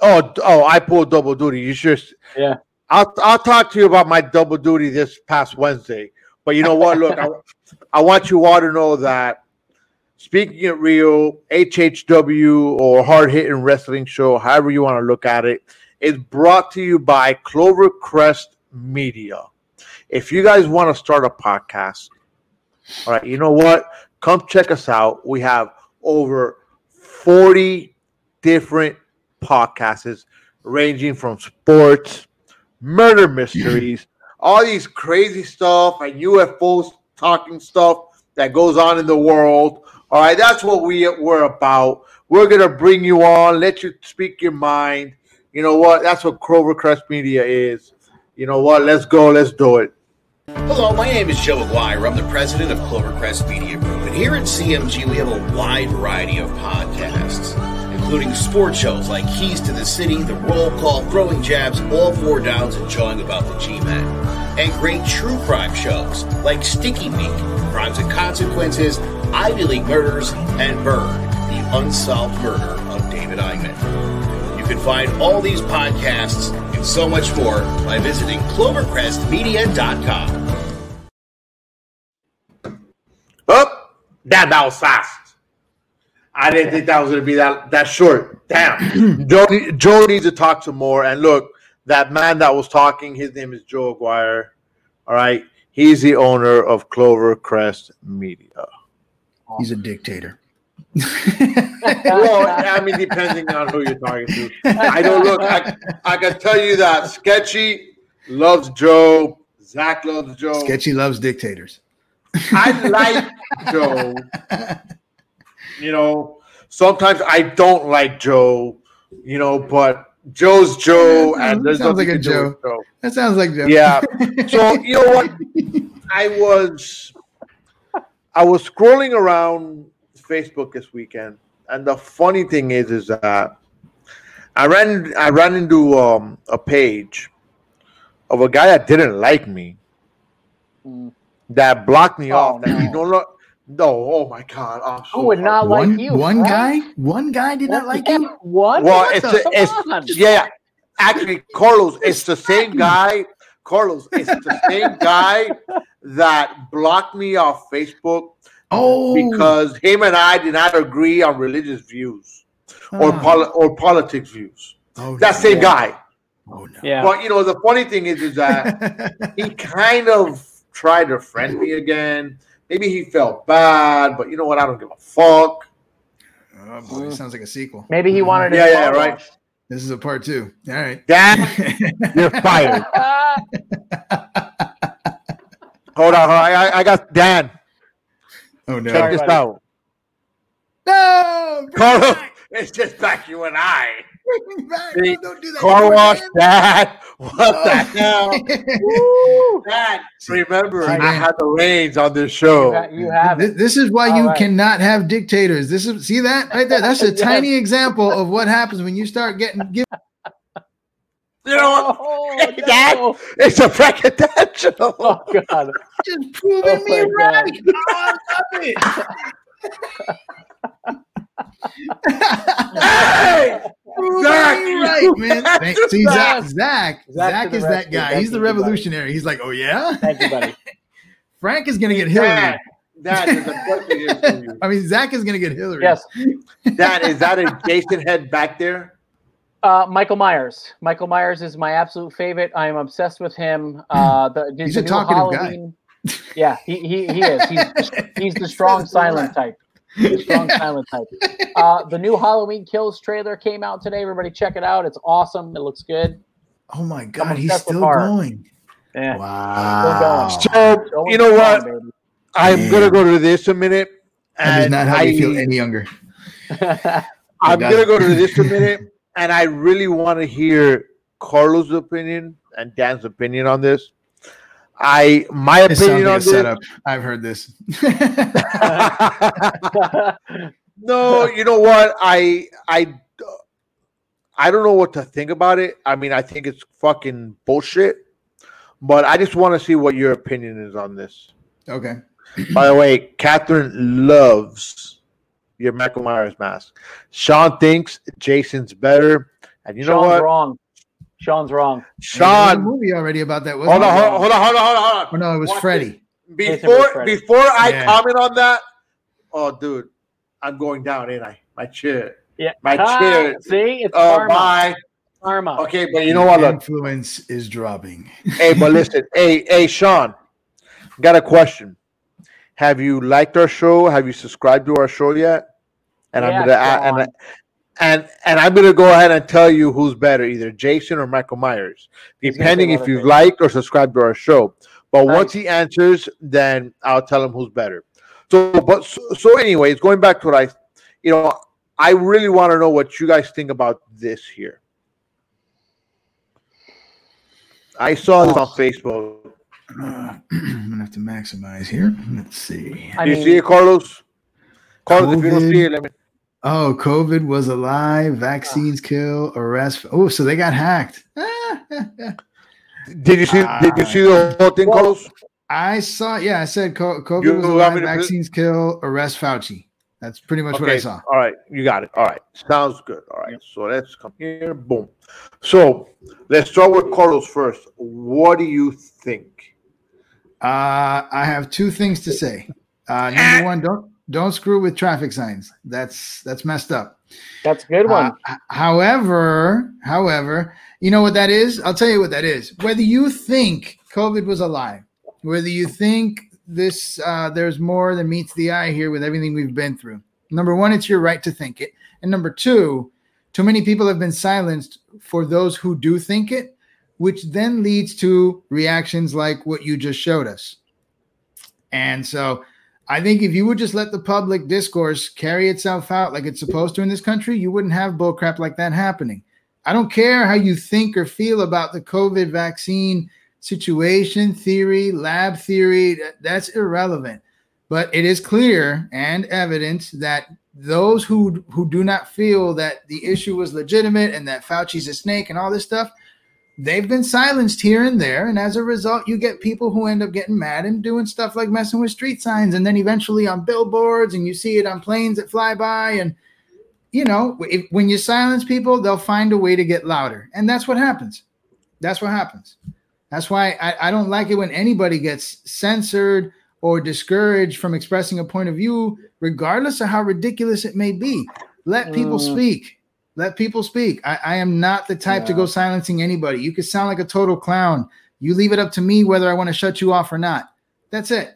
oh, oh, I pulled double duty. You just Yeah. I'll I'll talk to you about my double duty this past Wednesday. But you know what? Look, I, I want you all to know that speaking at Rio, HHW or Hard Hitting Wrestling Show, however you want to look at it, is brought to you by Clovercrest Media. If you guys want to start a podcast, all right, you know what? Come check us out. We have over 40 different podcasts ranging from sports, murder mysteries, all these crazy stuff and UFOs talking stuff that goes on in the world. All right, that's what we we're about. We're gonna bring you on, let you speak your mind. You know what? That's what Clovercrest Media is. You know what? Let's go. Let's do it. Hello, my name is Joe Aguirre. I'm the president of Clovercrest Media Group. And here at CMG, we have a wide variety of podcasts, including sports shows like Keys to the City, The Roll Call, Throwing Jabs, All Four Downs, and Jawing About the G-Men. And great true crime shows like Sticky Week, Crimes and Consequences, Ivy League Murders, and Bird, the unsolved murder of David Eichmann. You can find all these podcasts so much more by visiting clovercrestmedia.com. Up, damn, that was fast. I didn't think that was going to be that that short. Damn, Joe, Joe needs to talk some more. And look, that man that was talking, his name is Joe Aguirre. All right, he's the owner of Clovercrest Media. He's a dictator. Well, I mean, depending on who you're talking to. I don't look. I, I can tell you that Sketchy loves Joe. Zach loves Joe. Sketchy loves dictators. I like Joe. You know, sometimes I don't like Joe. You know, but Joe's Joe, Yeah, and there's sounds like a to do Joe. with Joe. That sounds like Joe. Yeah. So you know what? I was I was scrolling around Facebook this weekend, and the funny thing is, is that I ran I ran into um, a page of a guy that didn't like me, Mm. that blocked me Oh, off. That he no. don't look. No, oh my god! I'm so Who would not like one you? one Frank? guy, one guy did not like you. One? Well, What it's the- a, it's on. yeah. Actually, Carlos, it's the same guy. Carlos, it's the same guy that blocked me off Facebook Oh, because him and I did not agree on religious views or Ah. poli- or politics views. Okay. That same guy. Oh no. Yeah. But you know, the funny thing is, is that he kind of tried to friend me again. Maybe he felt bad, but you know what? I don't give a fuck. Oh boy, this sounds like a sequel. Maybe he wanted his Yeah, yeah, right. washed. This is a part two. All right. Dan, you're fired. Hold on, hold on. I, I- I got Dan. Oh no. Check Sorry, this buddy. out. No. bring Carlos, it's just back you and I. back, bring back. See, No, don't do that. Car wash, man. Dad. What the oh. hell? Woo. Dad, remember, See, I had the reins on this show. you have This, it. this is why All you right. cannot have dictators. This is see that right there. That's a Yes. tiny example of what happens when you start getting give, You know what? Oh, Hey, Dad. no. It's a presidential. Oh, God. just proving Oh, me right. God. Oh, I love it. Hey! Proving Zach, me right, man. Thank- See, Zach, Zach. Zach, Zach Zach is that guy. Thank He's the you, buddy. revolutionary. He's like, oh yeah. Thank you, buddy. Frank is gonna get Hillary. Dad, Dad, there's a question for you. I mean, Zach is gonna get Hillary. Yes. Dad, is that a Jason head back there? Uh, Michael Myers. Michael Myers is my absolute favorite. I am obsessed with him. Uh, the, He's the a new talkative guy. Yeah, he, he, he is. He's, he's the strong silent type. The strong Yeah. silent type. Uh, the new Halloween Kills trailer came out today. Everybody check it out. It's awesome. It looks good. Oh my God, he's still going. Yeah. Wow. Still So, Going you know what? strong, baby. I'm Damn. gonna go to this a minute. That is and not how I, you feel any younger. I'm gonna go to this a minute, and I really want to hear Carlos' opinion and Dan's opinion on this. I my It sounds opinion like a on this. setup. I've heard this. no, you know what? I I I don't know what to think about it. I mean, I think it's fucking bullshit. But I just want to see what your opinion is on this. okay. By the way, Catherine loves your Michael Myers mask. Sean thinks Jason's better. And you know Sean's what? wrong. Sean's wrong. There's a Sean, movie already about that. wasn't hold on, hold on, hold on, hold on, hold on. Oh no, it was Watch Freddy. Jason Before Freddy. before I Yeah. comment on that, oh dude, I'm going down, ain't I? My chair. Yeah. My Ah, chair. See, it's Oh karma. my. Karma. Okay, but you know what? Look, Influence is dropping. hey, but listen, hey, hey, Sean, got a question. Have you liked our show? Have you subscribed to our show yet? And I'm gonna a- and, and and I'm gonna go ahead and tell you who's better, either Jason or Michael Myers, depending if you've liked or subscribed to our show. But once he answers, then I'll tell him who's better. So, but so, so anyways, going back to what I, you know, I really want to know what you guys think about this here. I saw this on Facebook. Uh, I'm gonna have to maximize here. Let's see. I Do you mean, see it, Carlos? Carlos, if you don't see it, let me. Oh, COVID was alive. Vaccines kill. Arrest. Oh, so they got hacked. Did you see? did you see the whole thing, Well, Carlos? I saw. Yeah, I said COVID You was want alive. me to put- Vaccines kill. Arrest Fauci. That's pretty much what I saw. All right, you got it. All right, sounds good. All right, so let's come here. Boom. So let's start with Carlos first. What do you think? Uh, I have two things to say. Uh, number one, don't don't screw with traffic signs. That's that's messed up. that's a good one. Uh, however, however, you know what that is? I'll tell you what that is. Whether you think COVID was a lie, whether you think this uh, there's more than meets the eye here with everything we've been through. Number one, it's your right to think it, and number two, too many people have been silenced for those who do think it, which then leads to reactions like what you just showed us. And so I think if you would just let the public discourse carry itself out like it's supposed to in this country, you wouldn't have bullcrap like that happening. I don't care how you think or feel about the COVID vaccine situation, theory, lab theory, that's irrelevant. But it is clear and evident that those who who do not feel that the issue was legitimate and that Fauci's a snake and all this stuff, they've been silenced here and there. And as a result, you get people who end up getting mad and doing stuff like messing with street signs and then eventually on billboards and you see it on planes that fly by. And, you know, if, when you silence people, they'll find a way to get louder. And that's what happens. That's what happens. That's why I, I don't like it when anybody gets censored or discouraged from expressing a point of view, regardless of how ridiculous it may be. Let people Mm. speak Let people speak. I, I am not the type to go silencing anybody. You could sound like a total clown. You leave it up to me whether I want to shut you off or not. That's it.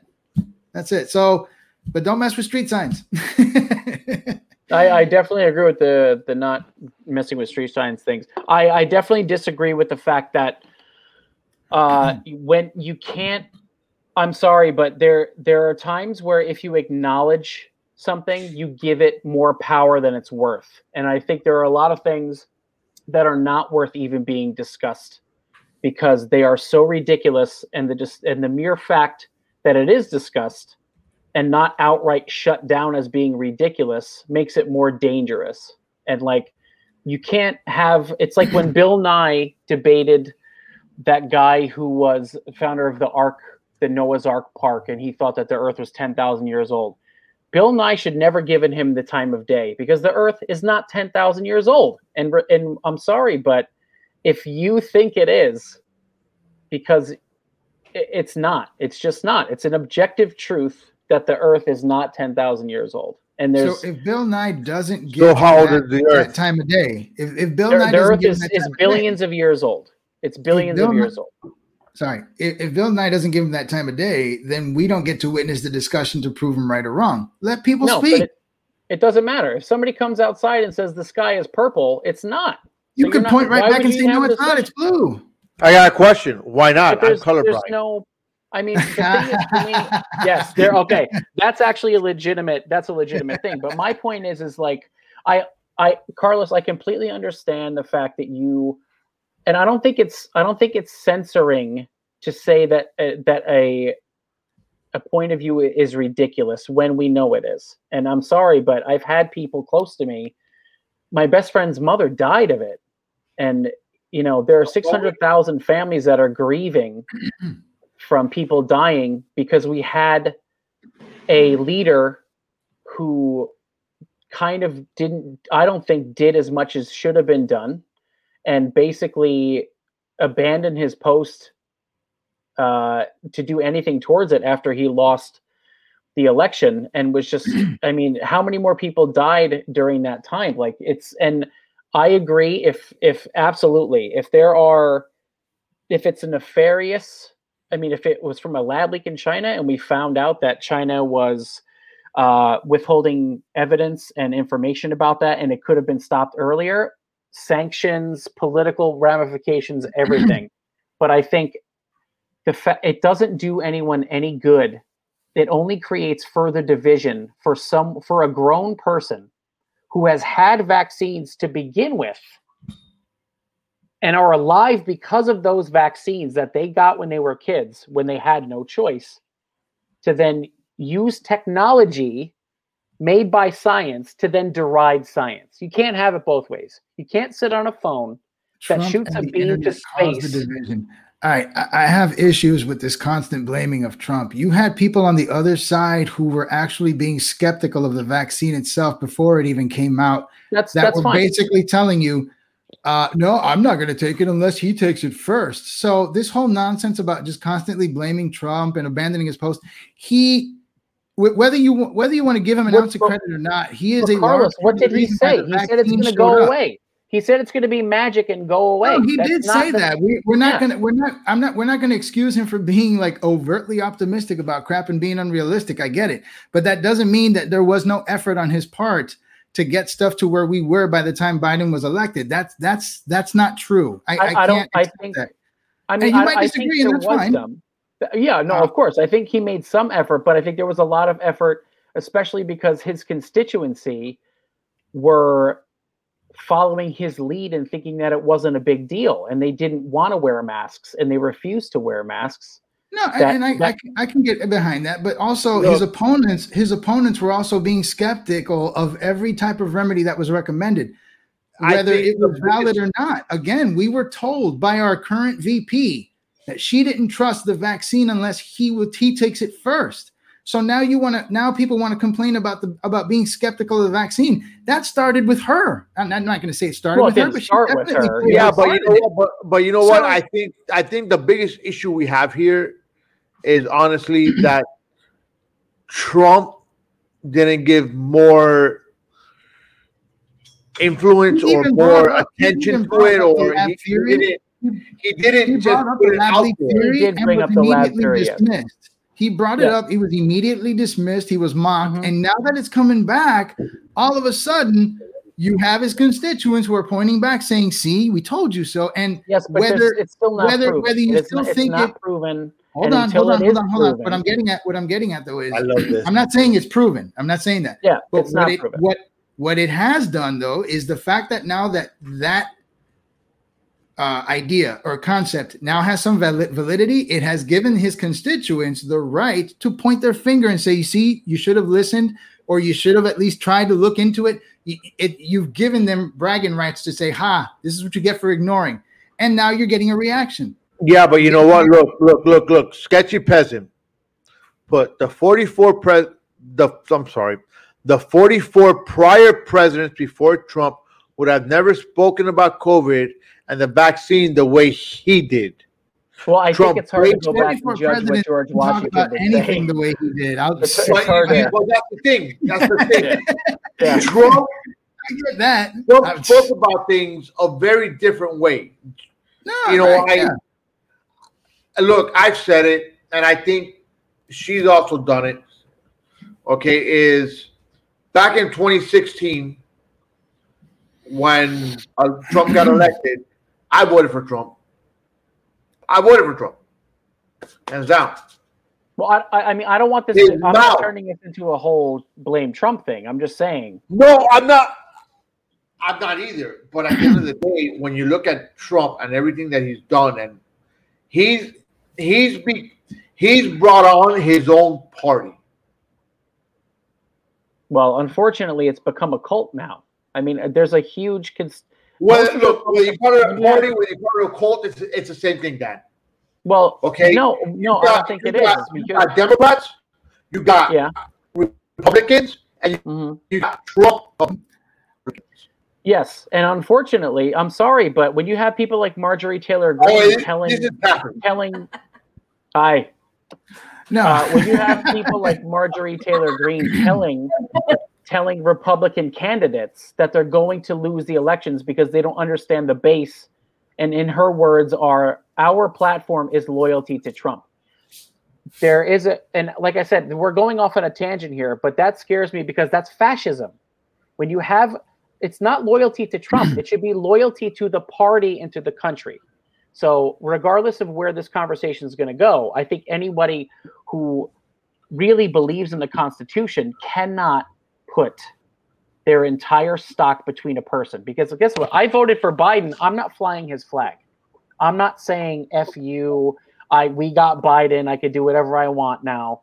That's it. So, but don't mess with street signs. I, I definitely agree with the the not messing with street signs things. I, I definitely disagree with the fact that uh, when you can't. I'm sorry, but there there are times where if you acknowledge something, you give it more power than it's worth, and I think there are a lot of things that are not worth even being discussed because they are so ridiculous, and the just and the mere fact that it is discussed and not outright shut down as being ridiculous makes it more dangerous. And like you can't have it's like when Bill Nye debated that guy who was founder of the Ark, the Noah's Ark Park, and he thought that the earth was 10,000 years old. Bill Nye should never given him the time of day because the earth is not 10,000 years old. And and I'm sorry, but if you think it is because it's not. It's just not. It's an objective truth that the Earth is not ten thousand years old. And there's so if Bill Nye doesn't get So how old that, is the that Earth? time of day, if, if Bill the, Nye the doesn't Earth give him is, that is time of day- billions of years old. It's billions Bill of Nye- years old. Sorry, if, if Bill Nye doesn't give him that time of day, then we don't get to witness the discussion to prove him right or wrong. Let people No, speak. but it, it doesn't matter. If somebody comes outside and says the sky is purple, it's not. you So could you're not- point right back and say, no, it's not. It's blue. I got a question. Why not? I'm there's, there's colorblind. no. I mean, the thing is, for me, yes, there. Okay, that's actually a legitimate. That's a legitimate thing. But my point is, is like, I, I, Carlos, I completely understand the fact that you, and I don't think it's, I don't think it's censoring to say that uh, that a, a point of view is ridiculous when we know it is. And I'm sorry, but I've had people close to me. My best friend's mother died of it, and you know there are six hundred thousand families that are grieving from people dying because we had a leader who kind of didn't i don't think did as much as should have been done and basically abandoned his post uh, to do anything towards it after he lost the election and was just i mean how many more people died during that time? Like it's and i agree if if absolutely if there are if it's a nefarious i mean if it was from a lab leak in china and we found out that china was uh, withholding evidence and information about that and it could have been stopped earlier sanctions political ramifications everything. But i think the fa- it doesn't do anyone any good. It only creates further division for some for a grown person who has had vaccines to begin with and are alive because of those vaccines that they got when they were kids when they had no choice to then use technology made by science to then deride science you can't have it both ways you can't sit on a phone that shoots a beam to internet caused the space division. All right, I I have issues with this constant blaming of Trump. You had people on the other side who were actually being skeptical of the vaccine itself before it even came out. that's That that's were fine basically telling you, uh, "No, I'm not going to take it unless he takes it first. So this whole nonsense about just constantly blaming Trump and abandoning his post, he. Wh- Whether you whether you want to give him an What- ounce of credit or not, he is a Carlos, what did he say? He said it's going to go up. away. He said it's going to be magic and go away. No, he That's did say the- that. We, we're not Yeah. gonna. We're not. I'm not. We're not gonna excuse him for being like overtly optimistic about crap and being unrealistic. I get it, but that doesn't mean that there was no effort on his part to get stuff to where we were by the time Biden was elected. That's that's that's not true. I, I, I, I don't. I think. that. I mean, you I, might disagree, think and that's fine. some. Yeah, no, of course. I think he made some effort, but I think there was a lot of effort, especially because his constituency were following his lead and thinking that it wasn't a big deal, and they didn't want to wear masks, and they refused to wear masks. No, that- and I, I, that- can- I can get behind that, but also his opponents, his opponents were also being skeptical of every type of remedy that was recommended, whether it was valid or not. Again, we were told by our current VP that she didn't trust the vaccine unless he would he takes it first. So now you want to now people want to complain about the about being skeptical of the vaccine. That started with her. I'm, I'm not going to say it started Well, with her, but she start with definitely her. yeah, but you know what? But, but you know what? I think I think the biggest issue we have here is honestly that Trump didn't give more influence or more brought up- he attention to it, or he, didn't. He He didn't just brought up put the it lab out leak theory He did and bring was up the lab immediately theory, dismissed. He brought it Yes. up. He was immediately dismissed. He was mocked. Mhm. And now that it's coming back, all of a sudden, you have his constituents who are pointing back saying, see, we told you so. And Yes, but whether it's still not whether proven. whether you It is still not, it's think not it proven. hold on, hold on, hold on, hold on. What I'm getting at, what I'm getting at though is I love this. I'm not saying it's proven. I'm not saying that. Yeah, But it's what not it, proven. what what it has done though is the fact that now that that uh, idea or concept now has some vali- validity, it has given his constituents the right to point their finger and say, "You see, you should have listened, or you should have at least tried to look into it." Y- it you've given them bragging rights to say, "Ha, this is what you get for ignoring," and now you're getting a reaction. Yeah, but you know what? Look, look, look, look. Sketchy peasant. But the 44 pres the I'm sorry, the 44 prior presidents before Trump would have never spoken about COVID and the vaccine the way he did. Well, I Trump think it's hard to go back and judge what George Washington would anything the way he did. I'll It's- it's hard to- Well, that's the thing. That's the thing. Yeah. Trump, I get that. Trump I'm- spoke about things a very different way. No, You know, right, I yeah. look, I've said it, and I think she's also done it. Okay, is back in 2016 when uh, Trump got elected, I voted for Trump. I voted for Trump, hands down. Well, I, I mean, I don't want this. To, I'm not turning this into a whole blame Trump thing. I'm just saying. No, I'm not. I'm not either. But at the end of the day, when you look at Trump and everything that he's done, and he's he's be, he's brought on his own party. Well, unfortunately, it's become a cult now. I mean, there's a huge. Cons- Well, Most of the look, whether you call it a party, whether you call it a cult, it's, it's the same thing, Dan. well, Okay. no, no, I don't think you it is got, You because got Democrats, you got yeah, Republicans, and you, mhm. you got Trump. yes, and unfortunately, I'm sorry, but when you have people like Marjorie Taylor Oh, Greene this, telling this is happening. telling, I No, uh, when you have people like Marjorie Taylor Greene telling telling Republican candidates that they're going to lose the elections because they don't understand the base, and in her words, are our platform is loyalty to Trump. There is a, and like I said, we're going off on a tangent here, but that scares me because that's fascism. When you have, it's not loyalty to Trump; it should be loyalty to the party and to the country. So, regardless of where this conversation is going to go, I think anybody who really believes in the Constitution cannot put their entire stock between a person. Because guess what? I voted for Biden. I'm not flying his flag. I'm not saying "f you." I we got Biden. I could do whatever I want now.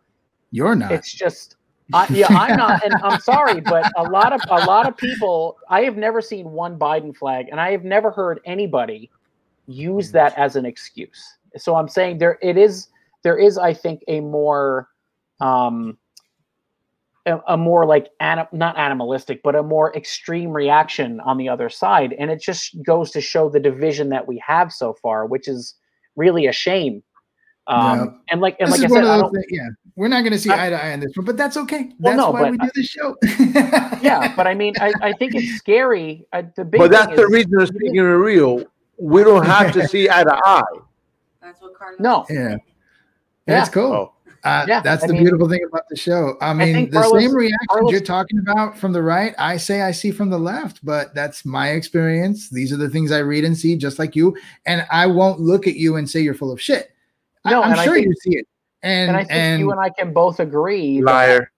you're not. It's just, I, yeah, I'm not, and I'm sorry, but a lot of a lot of people. I have never seen one Biden flag, and I have never heard anybody use that as an excuse. So I'm saying there it is. There is, I think, a more, um, a, a more like anim, not animalistic, but a more extreme reaction on the other side, and it just goes to show the division that we have so far, which is really a shame. Um, Yeah. And like and this like I said, I don't, things, yeah, we're not going to see I- eye to eye on this one, but that's okay. Well, That's no, why but we do this show. yeah, but I mean, I, I think it's scary. Uh, the big But that's the is- reason of speaking in real. We don't have to see eye to eye. That's what Carlos No. is Yeah. That's Yeah. cool. Uh, Yeah, that's I the mean- beautiful thing about the show. I mean, think the Carlos- same reactions Carlos- you're talking about from the right, I say I see from the left, but that's my experience. These are the things I read and see, just like you. And I won't look at you and say you're full of shit. No, I, am sure think- you see it. And and I think and you and I can both agree that, Liar.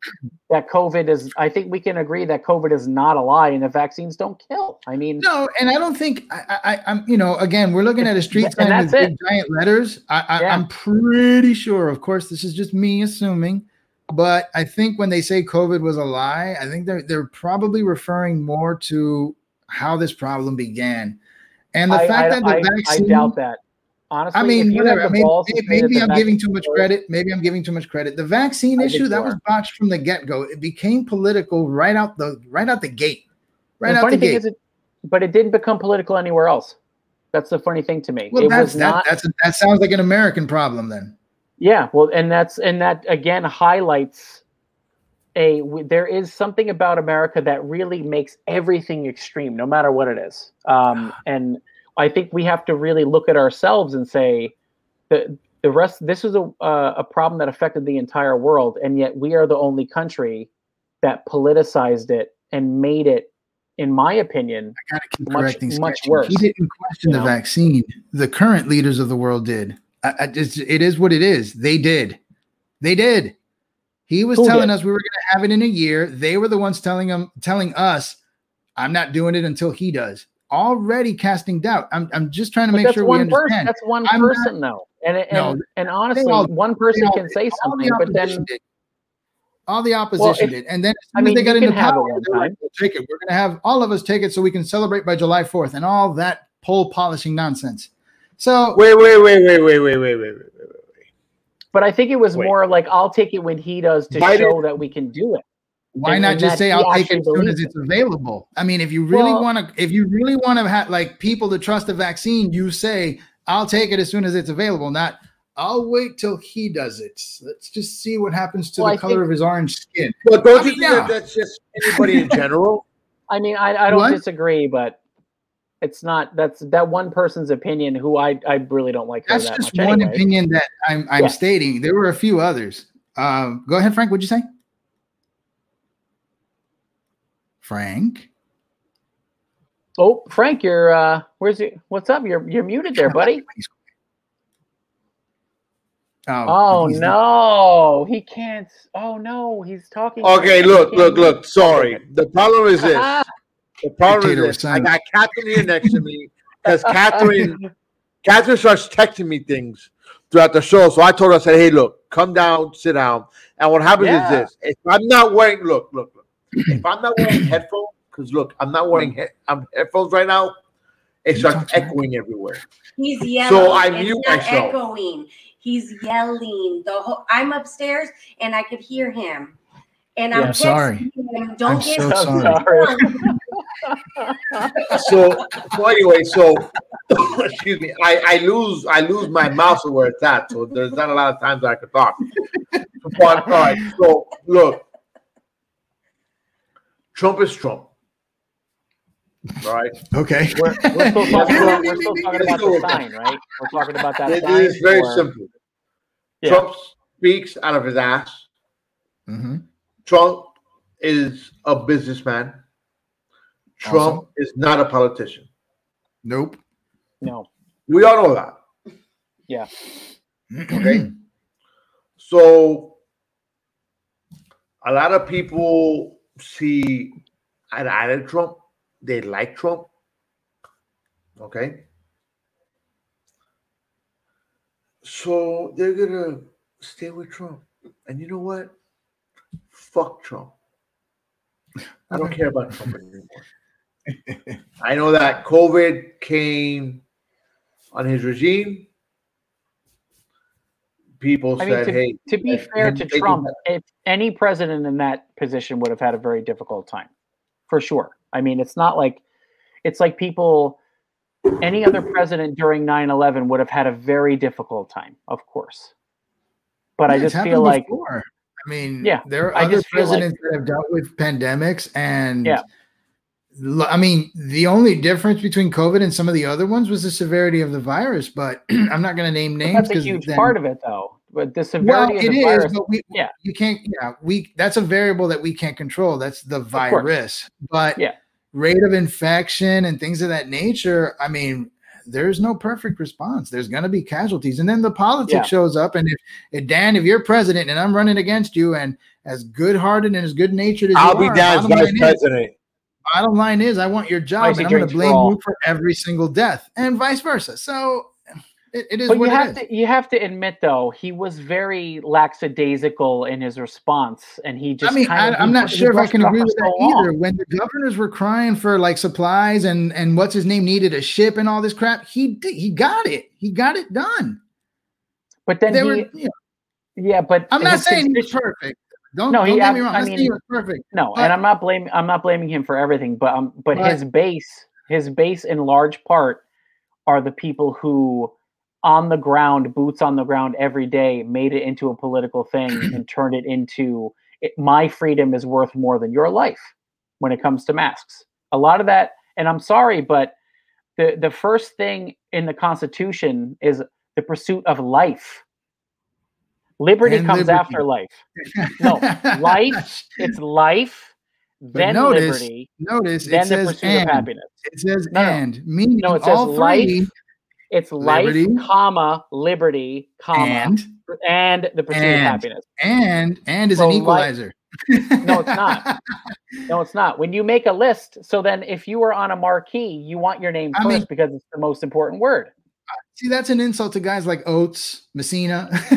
that COVID is. I think we can agree that COVID is not a lie, and the vaccines don't kill. I mean, no, and I don't think I, I, I'm. You know, again, we're looking at a street And sign with big giant letters. I, I, Yeah. I'm pretty sure. Of course, this is just me assuming, but I think when they say COVID was a lie, I think they're they're probably referring more to how this problem began, and the I, fact I, that the I, vaccine. I doubt that. Honestly, I mean, whatever. I mean, balls to may- say that maybe I'm giving too much credit. Maybe I'm giving too much credit. The vaccine I issue that was botched from the get go. It became political right out the right out the gate. Right the out funny the thing gate. is, it, but it didn't become political anywhere else. That's the funny thing to me. well, it that's was that, not. that's a, that sounds like an American problem then. Yeah, well, and that's and that again highlights a w- there is something about America that really makes everything extreme, no matter what it is. Um, and I think we have to really look at ourselves and say the the rest. This is a uh, a problem that affected the entire world, and yet we are the only country that politicized it and made it, in my opinion, I gotta keep much correcting much worse. He didn't question you the know? vaccine. The current leaders of the world did. I, I just, it is what it is. They did. They did. He was Who telling did? us we were going to have it in a year. They were the ones telling him, telling us, "I'm not doing it until he does." Already casting doubt. I'm, I'm just trying to But make that's sure we one person. understand. That's one I'm not- person, though. And and, No, and honestly, all- one person all can say All the something, but then did. all the opposition if- did, and then as I mean, as they got into can it power, they were like, "We'll take it. We're going to have all of us take it so we can celebrate by July 4th and all that poll polishing nonsense. So Wait, wait, wait, wait, wait, wait, wait, wait, wait, wait. But I think it was Wait. more like I'll take it when he does to Biden- show that we can do it. Why and- not and just say I'll take it as soon as it's available? I mean, if you really Well- want to, if you really want to have like people to trust the vaccine, you say I'll take it as soon as it's available. Not I'll wait till he does it. Let's just see what happens to Well, the I color think- of his orange skin. But don't I you mean, think yeah. that that's just anybody in general? I mean, I, I don't What? disagree, but it's not that's that one person's opinion who I I really don't like her That's that just much. one anyway. opinion that I'm I'm Yeah. stating. There were a few others. Um, go ahead, Frank. What'd you say? Frank. Oh, Frank, you're uh where's you what's up? You're you're muted there, buddy. Oh, Oh he's- no, he can't. Oh no, he's talking. Okay, look, look, look. Sorry. The problem is this. Ah, The problem Dictator is this. I got Catherine here next to me because Catherine, Catherine starts texting me things throughout the show. So I told her, I said, "Hey, look, come down, sit down." And what happens Yeah. is this: if I'm not wearing, look, look, look. If I'm not wearing headphones, because look, I'm not wearing he- I'm headphones right now. It You starts talk to me. echoing everywhere. He's yelling. So I it's mute not myself. echoing. He's yelling. The whole I'm upstairs and I could hear him. And I'm Yeah, sorry. him, don't I'm get so sorry. sorry. So, so anyway, so excuse me, I, I lose I lose my mouse where it's at. So there's not a lot of times I can talk. But all right, so look, Trump is Trump. All right, Okay. We're, we're still talking about, we're still talking about the that. sign, right? We're talking about that it sign. is very or- simple. Yeah. Trump speaks out of his ass. hmm Trump is a businessman. Trump is not a politician. Nope. No. We all know that. Yeah. Okay. So a lot of people see an added Trump. They like Trump. Okay. So they're gonna stay with Trump. And you know what? Fuck Trump. I don't care about Trump anymore. I know that COVID came on his regime. People I mean, said, to, hey, to be let fair to Trump, if any president in that position would have had a very difficult time, for sure. I mean, it's not like it's like people. Any other president during 9-11 would have had a very difficult time, of course. But I Yeah, it's just happened feel like before. I mean, Yeah, there are I other just feel like- presidents that have dealt with pandemics, and Yeah. L- I mean, the only difference between COVID and some of the other ones was the severity of the virus. But I'm not going to name names that's a huge then, part of it, though. But the severity it of the is, virus, but we, yeah. you can't. Yeah, we that's a variable that we can't control. That's the virus, but Yeah. rate of infection and things of that nature. I mean. There's no perfect response. There's going to be casualties, and then the politics Yeah. shows up. And if, if Dan, if you're president and I'm running against you, and as good-hearted and as good-natured as I'll you be are, Dan's vice line is- president. Bottom line is I want your job and I'm going to blame you for every single death and vice versa. So it, it is but what you have to you have to admit though he was very lackadaisical in his response, and he just I mean, kind of, I, am not sure if I can agree with so that long. either. When the governors were crying for like supplies and and what's his name needed a ship and all this crap, he did, he got it. He got it done. But then They he, were, you know, yeah, but I'm not saying he was constitu- perfect. Don't, No, he don't get ab- me wrong. I saying mean- he was perfect. No, But- and I'm not blaming I'm not blaming him for everything, but um, but But- his base, his base in large part are the people who on the ground, boots on the ground every day, made it into a political thing and turned it into it, my freedom is worth more than your life when it comes to masks. A lot of that, and I'm sorry, but the the first thing in the Constitution is the pursuit of life. Liberty And comes liberty. after life. No, life. It's life, then notice- liberty, Notice it then the says pursuit and. of happiness. It says No, and, meaning No, it says all three life, It's life, Liberty. comma liberty, comma and and the pursuit and. of happiness. and and is So an life- equalizer. No, it's not. No, it's not. When you make a list, so then if you were on a marquee, you want your name I first mean- because it's the most important word. See, that's an insult to guys like Oates, Messina. hey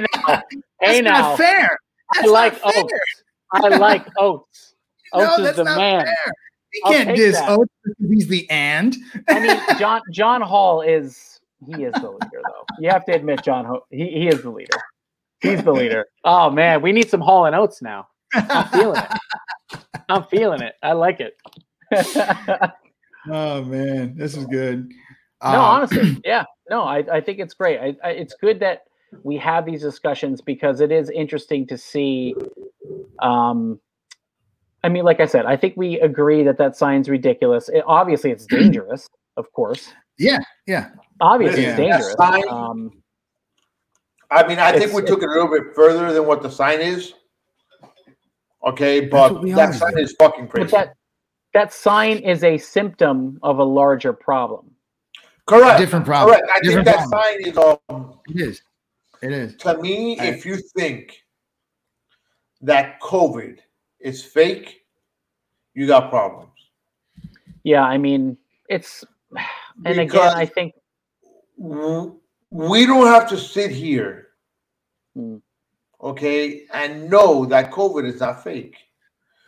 now, hey That's now. not fair. I like fair. oats. I like oats. No, Oats is that's the not man. fair. He I'll can't diss that. Oates because he's the and. I mean, John John Hall is he is the leader though. You have to admit, John he he is the leader. He's the leader. Oh man, we need some Hall and Oates now. I'm feeling it. I'm feeling it. I like it. Oh man, this is good. no, Um, honestly, yeah. No, I, I think it's great. I, I, it's good that we have these discussions because it is interesting to see. Um, I mean, like I said, I think we agree that that sign's ridiculous. It, obviously, it's dangerous, of course. Yeah, yeah. Obviously, Yeah. it's dangerous. sign- Um, I mean, I think we took it a little bit further than what the sign is. Okay, but that always sign do. is fucking but crazy. that that sign is a symptom of a larger problem. Correct. Different problem. Correct. I Different think that problem. sign is um It is. It is. to me, I- if you think that COVID is fake, you got problems. Yeah, I mean, it's and again, I think we don't have to sit here, Mm. okay, and know that COVID is not fake.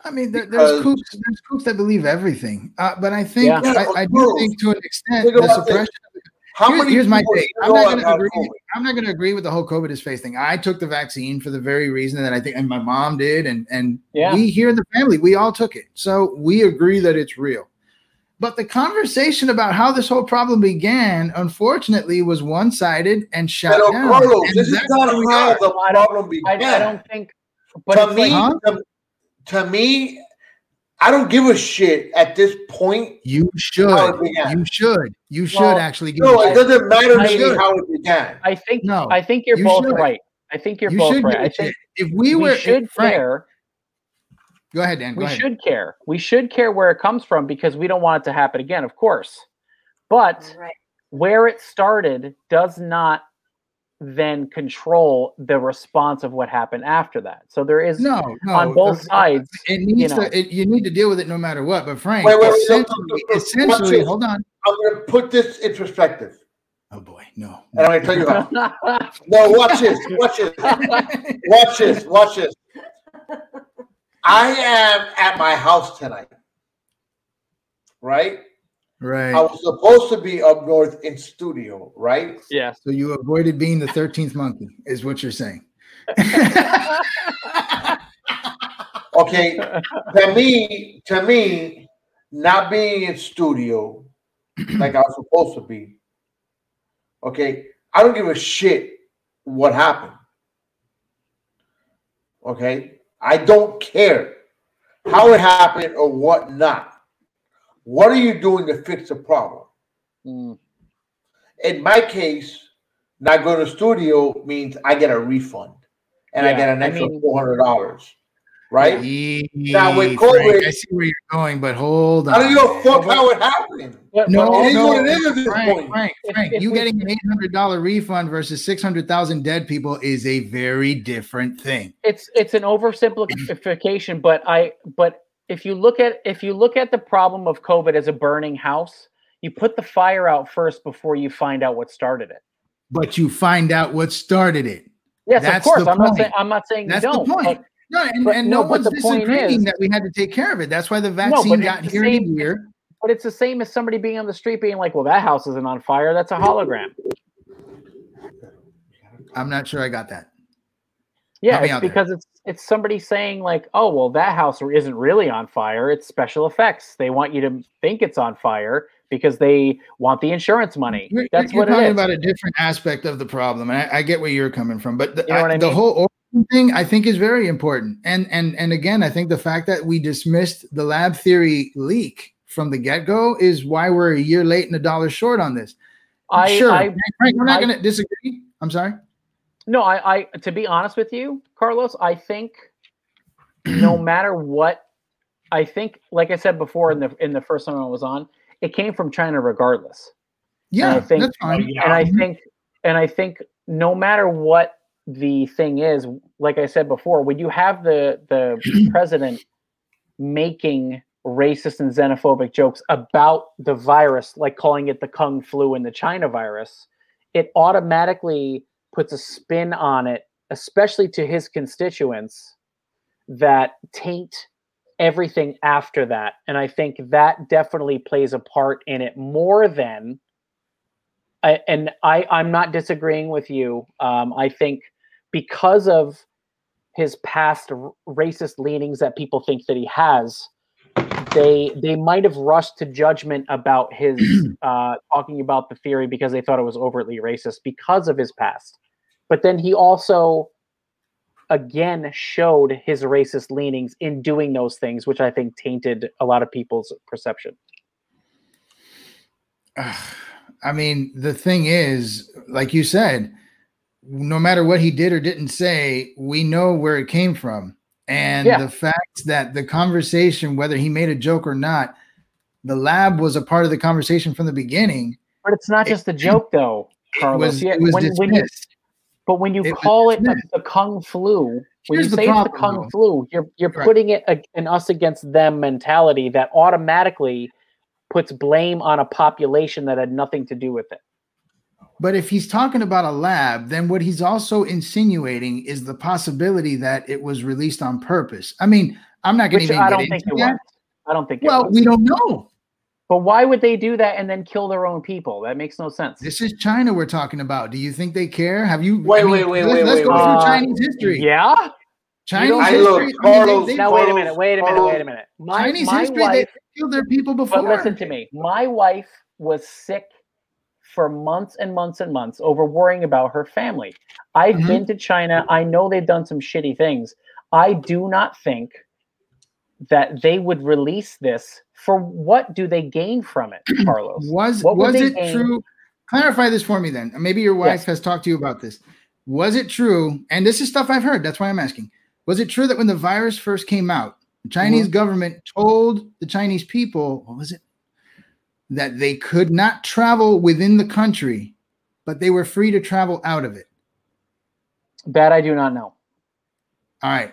I mean, there, there's kooks, there's kooks that believe everything, uh, but I think Yeah. Yeah, I, I do think to an extent the suppression. How Here's, many? here's my people take. I'm not going to agree. COVID? I'm not going to agree with the whole COVID is face thing. I took the vaccine for the very reason that I think, and my mom did, and and Yeah. we here in the family, we all took it, so we agree that it's real. But the conversation about how this whole problem began, unfortunately, was one-sided and shut Pero down. Carlos, And this is not how the problem began. I don't think. But to me, like, Huh? to, to me, I don't give a shit at this point. You should. You should. You should Well, actually. give No, a it doesn't matter to I me how it began. I think. No, I think you're you both should. right. I think you're You both should right. give a I think. If we we, were, should Frank, care. Go ahead, Dan. Go we ahead. should care. We should care where it comes from because we don't want it to happen again, of course. But Right. where it started does not then control the response of what happened after that. So there is No, no. on both the- sides. It needs know. to. It, you need to deal with it no matter what. But Frank, Wait, wait, wait, essentially, no, no, no, essentially watch hold on. I'm going to put this in perspective, Oh boy, no. and I'm going to tell you how. No, watch this. Watch this. Watch this. Watch this. I am at my house tonight, right? Right. I was supposed to be up north in studio, right? Yeah. So you avoided being the thirteenth monkey, is what you're saying. Okay, to me, to me, not being in studio like I was supposed to be. Okay, I don't give a shit what happened. Okay, I don't care how it happened or what not. What are you doing to fix the problem? Mm, In my case, not going to studio means I get a refund and I get an I extra mean- four hundred dollars, right? now with Frank, I see where you're going, but hold on. I don't know fuck how it happened. But- No, but It is no, what it is at this Frank, point. Frank, Frank, you we- getting an eight hundred dollar refund versus six hundred thousand dead people is a very different thing. it's it's an oversimplification but i but if you look at if you look at the problem of covid as a burning house you put the fire out first before you find out what started it But you find out what started it. yes That's of course the i'm not saying i'm not saying That's you the don't point. but- No, and, But and no, no, one's disagreeing is- that we had to take care of it. That's why the vaccine it's got the here same- year. but it's the same as somebody being on the street being like well that house isn't on fire that's a hologram I'm not sure I got that. yeah it's out there. because it's it's somebody saying like oh well that house isn't really on fire it's special effects they want you to think it's on fire because they want the insurance money You're, that's you're what talking is about a different aspect of the problem, and I, I get where you're coming from. But the, You know I the mean? whole thing I think is very important. And and and again, I think the fact that we dismissed the lab theory leak from the get go is why we're a year late and a dollar short on this. I, sure, I, Frank, we're not going to disagree. I'm sorry. No, I, I to be honest with you, Carlos, I think no matter what, I think, like I said before in the in the first time I was on, it came from China regardless. Yeah, I think- that's fine. And I think and I think no matter what the thing is, like I said before, when you have the the president making racist and xenophobic jokes about the virus, like calling it the Kung flu and the China virus, it automatically puts a spin on it, especially to his constituents, that taint everything after that. And I think that definitely plays a part in it more than I, and I, I'm not disagreeing with you. Um, I think because of his past racist leanings that people think that he has, they they might have rushed to judgment about his uh, talking about the theory because they thought it was overtly racist because of his past. But then he also again showed his racist leanings in doing those things, which I think tainted a lot of people's perception. I mean, the thing is, like you said, no matter what he did or didn't say, we know where it came from. And Yeah. the fact that the conversation, whether he made a joke or not, the lab was a part of the conversation from the beginning. But it's not just a joke, though, Carlos. was, Yeah, it was when, when you, but when you It call it the, the kung flu, when Here's you the say it's the kung though. flu, you're you're Right. putting it an us against them mentality that automatically puts blame on a population that had nothing to do with it. But if he's talking about a lab, then what he's also insinuating is the possibility that it was released on purpose. I mean, I'm not going to even I get don't into think it that. was. I don't think it Well, was. we don't know. But why would they do that and then kill their own people? That makes no sense. This is China we're talking about. Do you think they care? Have you? Wait, wait, wait, let's, wait, Let's wait, go wait. through Uh, Chinese history. Yeah. Chinese history. I look, I mean, Carlos- they- they- Now wait a minute. Wait a minute. Wait a minute. My, Chinese my history. wife, They killed their people before. But listen to me. My wife was sick for months and months and months over worrying about her family. I've Mhm. been to China. I know they've done some shitty things. I do not think that they would release this. For what do they gain from it, Carlos? Was was it gain? true? Clarify this for me then. Maybe your wife Yes. has talked to you about this. Was it true? And this is stuff I've heard. That's why I'm asking. Was it true that when the virus first came out, the Chinese Mm-hmm. government told the Chinese people, what was it? That they could not travel within the country, but they were free to travel out of it. That I do not know. All right.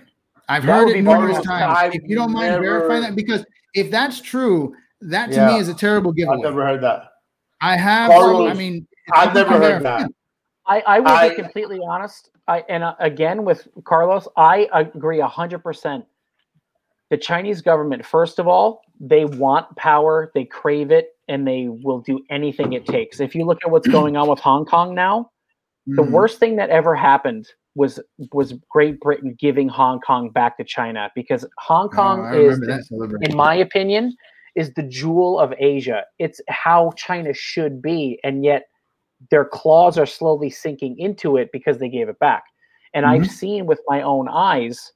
I've That heard it numerous times. I've if you don't mind never- verifying that, because if that's true, that to Yeah. me is a terrible giveaway. I've never heard that. I have. Carlos, I mean, I've you never can heard verify. that. I, I will I- be completely honest. I and uh, again with Carlos, I agree hundred percent. The Chinese government, first of all, they want power, they crave it, and they will do anything it takes. If you look at what's going on with Hong Kong now, the Mhm. worst thing that ever happened was was Great Britain giving Hong Kong back to China because Hong Oh, Kong I is, in my opinion, is the jewel of Asia. It's how China should be, and yet their claws are slowly sinking into it because they gave it back. And I've seen with my own eyes,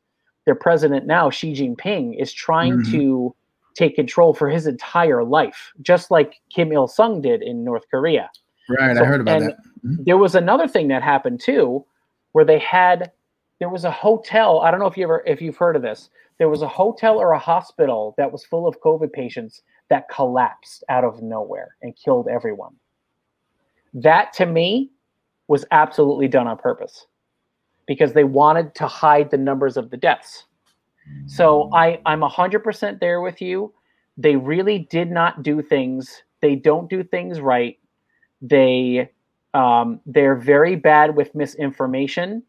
their president now, Xi Jinping, is trying Mhm. to take control for his entire life, just like Kim Il Sung did in North Korea. Right, So- I heard about and that. Mhm. There was another thing that happened too, where they had there was a hotel. I don't know if you ever if you've heard of this. There was a hotel or a hospital that was full of COVID patients that collapsed out of nowhere and killed everyone. That to me was absolutely done on purpose because they wanted to hide the numbers of the deaths. So I I'm 100% there with you. They really did not do things. They don't do things right. They um, they're very bad with misinformation.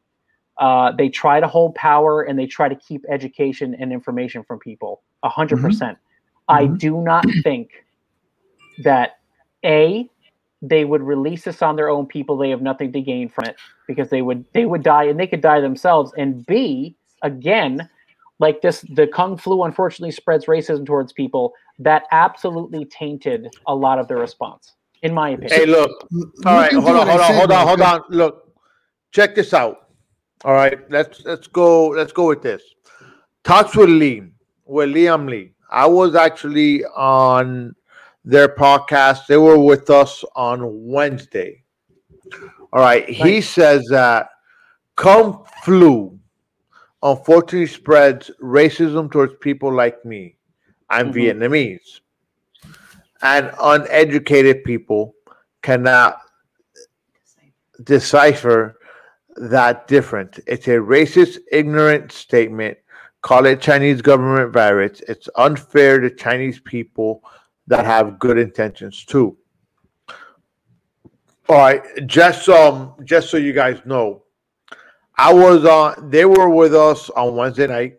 Uh, they try to hold power and they try to keep education and information from people. 100%. percent I Mhm. do not think that a they would release this on their own people. They have nothing to gain from it because they would they would die and they could die themselves. And b again, like this, the kung flu unfortunately spreads racism towards people. That absolutely tainted a lot of the response, in my opinion. Hey, look. All right, hold on, hold on, hold on, hold on. Look, check this out. All right, let's let's go. Let's go with this. Talks with Lee, with Liam Lee. I was actually on their podcast. They were with us on Wednesday. All right, he says that Kung flu unfortunately spreads racism towards people like me. I'm Mhm. Vietnamese. And uneducated people cannot decipher that difference. It's a racist, ignorant statement. Call it Chinese government virus. It's unfair to Chinese people that have good intentions too. All right, just um, just so you guys know, I was on. They were with us on Wednesday night,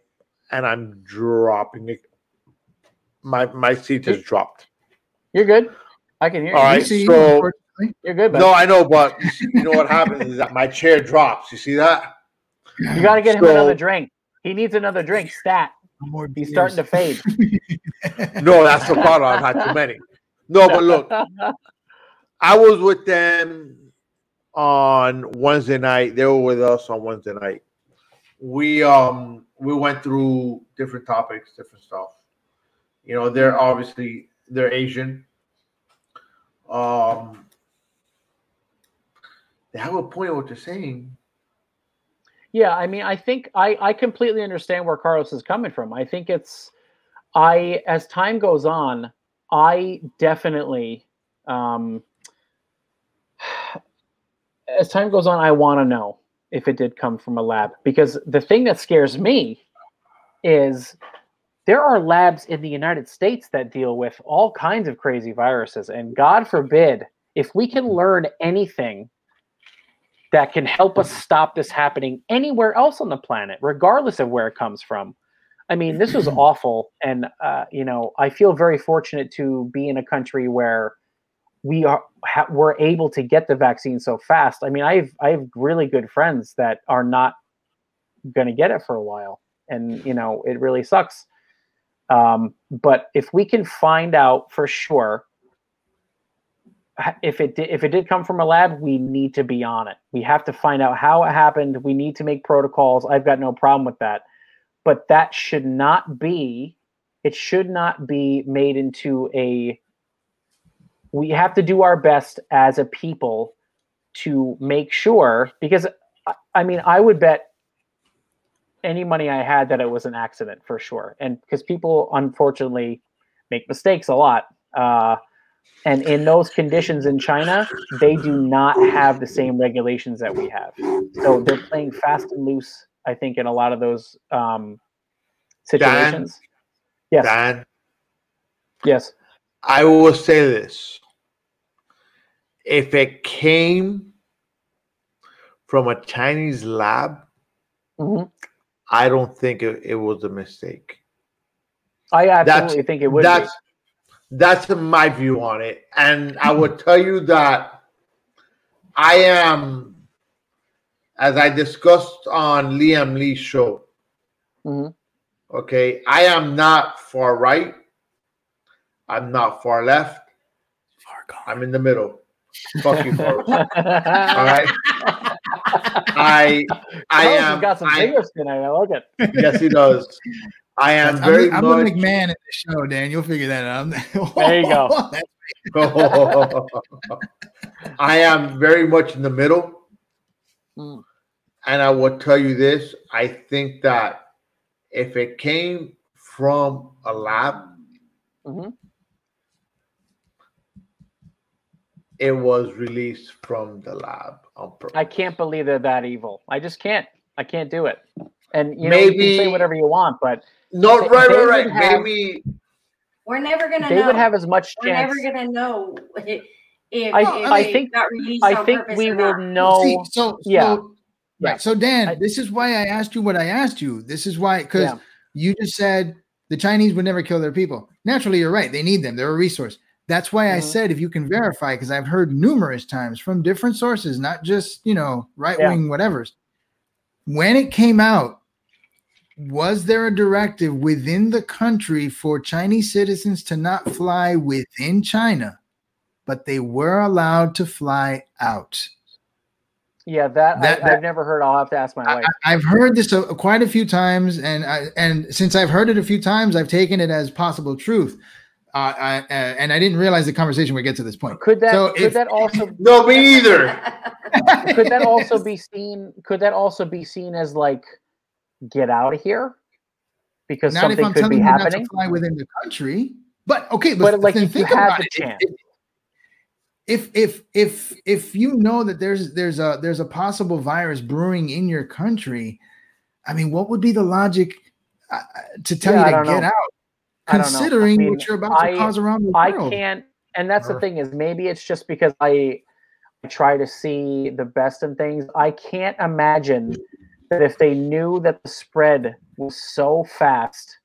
and I'm dropping it. My my seat has dropped. You're good. I can hear All you. right, see you so you're good, man. no, I know, but you know what happens is that my chair drops. You see that? you got to get him another drink. He needs another drink. Stat. More He's starting to fade. No, that's the problem. I've had too many. No, but look, I was with them on Wednesday night. They were with us on Wednesday night. We um we went through different topics, different stuff. You know, they're obviously they're Asian. Um they have a point in what they're saying. Yeah, I mean, I think I I completely understand where Carlos is coming from. I think it's I as time goes on, I definitely um as time goes on, I want to know if it did come from a lab because the thing that scares me is there are labs in the United States that deal with all kinds of crazy viruses and god forbid if we can learn anything that can help us stop this happening anywhere else on the planet, regardless of where it comes from. I mean, this was awful, and uh, you know, I feel very fortunate to be in a country where we are ha- we're able to get the vaccine so fast. I mean, I have I have really good friends that are not going to get it for a while, and you know, it really sucks. Um, but if we can find out for sure if it did, if it did come from a lab, we need to be on it. We have to find out how it happened. We need to make protocols. I've got no problem with that, but that should not be. It should not be made into a. We have to do our best as a people to make sure because I- mean I would bet any money I had that it was an accident for sure, and because people unfortunately make mistakes a lot. Uh, and in those conditions in China, they do not have the same regulations that we have. So they're playing fast and loose, I think, in a lot of those um, situations. yes. Dan, Yes. I will say this. If it came from a Chinese lab, Mhm. I don't think it, it was a mistake. I absolutely That's think it would be. that's that's my view on it, and I would tell you that I am, as I discussed on Liam Lee's show. Mhm. Okay, I am not far right. I'm not far left. I'm in the middle. Fuck you, Forrest. All right. I I Carlos am. got some I, fingers tonight. I like it. yes, he does. I am I'm, very I'm much. the McMahon in the show, Dan. You'll figure that out. There you go. I am very much in the middle. Mm. And I will tell you this I think that if it came from a lab, Mhm. It was released from the lab on purpose. I can't believe they're that evil. I just can't. I can't do it. And you know, you can say whatever you want, but no, they- right, they right, right. have- Maybe We're never gonna they know. would have as much We're chance. never gonna know if, if, I- if I think- got released I on think we or will know. See, so yeah. so- Yeah. right. So Dan, I- this is why I asked you what I asked you. This is why because Yeah. you just said the Chinese would never kill their people. Naturally, you're right. They need them. They're a resource. That's why I Mhm. said if you can verify, because I've heard numerous times from different sources, not just you know right wing whatever's. When it came out, was there a directive within the country for Chinese citizens to not fly within China, but they were allowed to fly out? Yeah, that, That- I, I've never heard. I'll have to ask my wife. I, have heard this a, quite a few times, and I, and since I've heard it a few times, I've taken it as possible truth. Uh, I, uh, and I didn't realize the conversation would get to this point. Could that So could if- that also No, me either. could that also be seen could that also be seen as like get out of here because Not if something I'm could telling be you not to happening fly within the country. But okay, but, but like then if you think about the it. chance If if if if you know that there's there's a there's a possible virus brewing in your country, I mean, what would be the logic uh, to tell Yeah, you to get know. out, I. I considering mean, what you're about to I- cause around the i world? can't and that's the thing is maybe it's just because i I try to see the best in things i can't imagine that if they knew that the spread was so fast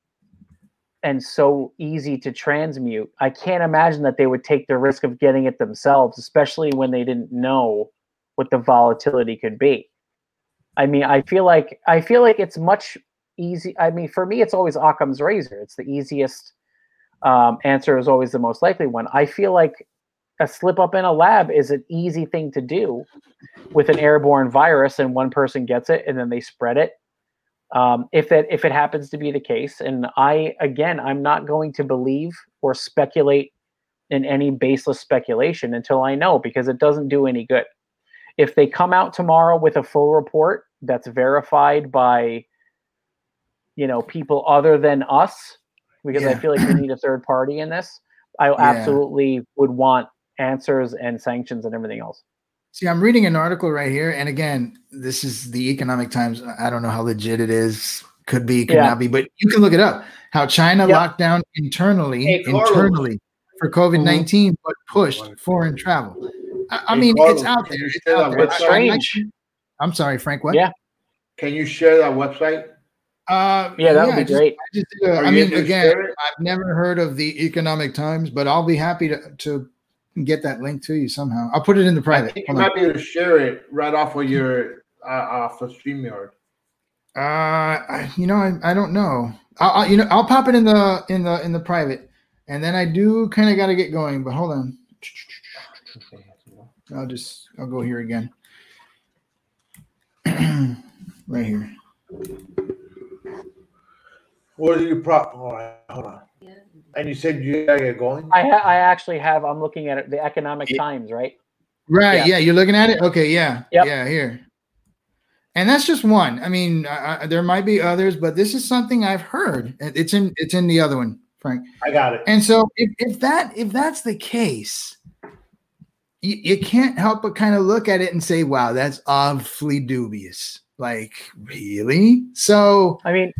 and so easy to transmute i can't imagine that they would take the risk of getting it themselves especially when they didn't know what the volatility could be i mean i feel like i feel like it's much easy i mean for me it's always occam's razor it's the easiest um, answer is always the most likely one. I feel like a slip up in a lab is an easy thing to do with an airborne virus, and one person gets it, and then they spread it. Um, if that if it happens to be the case, and I again, I'm not going to believe or speculate in any baseless speculation until I know because it doesn't do any good. If they come out tomorrow with a full report that's verified by you know people other than us because I feel like we need a third party in this. I absolutely would want answers and sanctions and everything else. See, I'm reading an article right here, and again, this is the Economic Times. I don't know how legit it is. Could be, could Yeah. not be, but you can look it up. How China Yep. locked down internally, Hey, internally for COVID 19, mm-hmm. but pushed foreign travel. I, I mean, Carlos, it's out there. It's out there. website? I- I like- Strange. I'm sorry, Frank. What? Yeah. Can you share that website? Uh, Yeah, that would be just- great. I, just, uh, I mean, again. I've never heard of the Economic Times, but I'll be happy to to get that link to you somehow. I'll put it in the I private. think you Hold might be able to share it right off of your uh, off of StreamYard. Uh, I- you know, I, I don't know. I'll, I'll you know I'll pop it in the in the in the private, and then I do kind of got to get going. But hold on, I'll just I'll go here again. right here. What are you prop? All right, hold on. And you said you gotta get going. I ha- I actually have. I'm looking at it. The Economic Times, right? Right. Yeah. Yeah. You're looking at it. Okay. Yeah. Yep. Yeah. Here. And that's just one. I mean, I, I, there might be others, but this is something I've heard. It's in it's in the other one, Frank. I got it. And so if, if that if that's the case, you, you can't help but kind of look at it and say, wow, that's awfully dubious. Like, really? So I mean,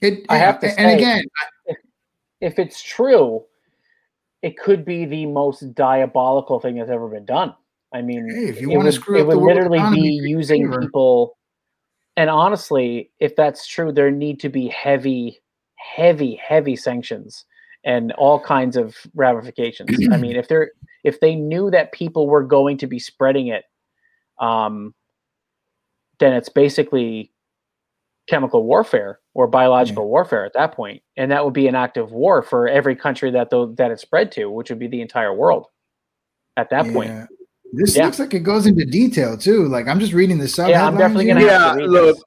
it I have to and say- again, if it's true, it could be the most diabolical thing that's ever been done. I mean, Hey, if you it wanna would, screw it up would the world literally economy, be do me a using people. And honestly, if that's true, there need to be heavy, heavy, heavy sanctions and all kinds of ramifications. I mean, if they're if they knew that people were going to be spreading it, um, then it's basically chemical warfare or biological warfare at that point, and that would be an act of war for every country that the, that it spread to, which would be the entire world. At that point, this Yeah. looks like it goes into detail too. Like I'm just reading the sub. Yeah, I'm definitely gonna here. Yeah, to read look, this.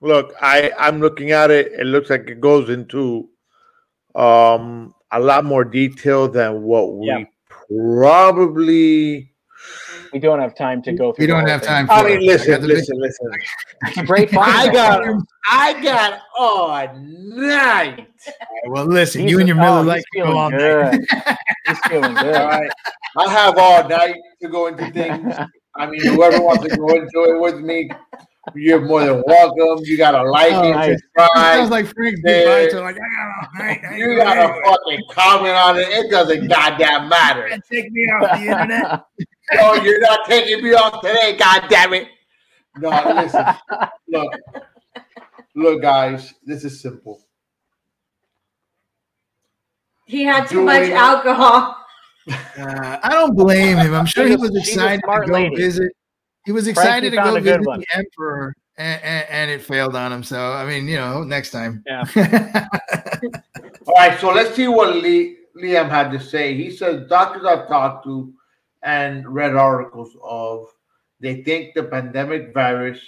look. I I'm looking at it. It looks like it goes into um a lot more detail than what we Yeah. probably. We don't have time to go through. We don't have time. For I mean, listen, the listen, listen. A great. I got, I got all night. Well, listen, you and your oh, Miller he's like go all night. good. He's feeling good. All right, I have all night to go into things. I mean, whoever wants to go into it with me, you're more than welcome. You gotta like Oh, it, nice. Sounds like Frank's Yeah. goodbye to like ah, ah, ah, I got all night. I You gotta anywhere. fucking comment on it. It doesn't goddamn matter. take me off the internet. No, you're not taking me off today. God damn it. No, listen. Look, look, guys. This is simple. He had too Doing much alcohol. Uh, I don't blame him. I'm sure he was excited to go lady. visit. He was Frankie excited to go a visit one. the emperor, and, and, and it failed on him. So I mean, you know, next time. Yeah. All right, so let's see what Lee, Liam had to say. He says doctors I've talked to and read articles of they think the pandemic virus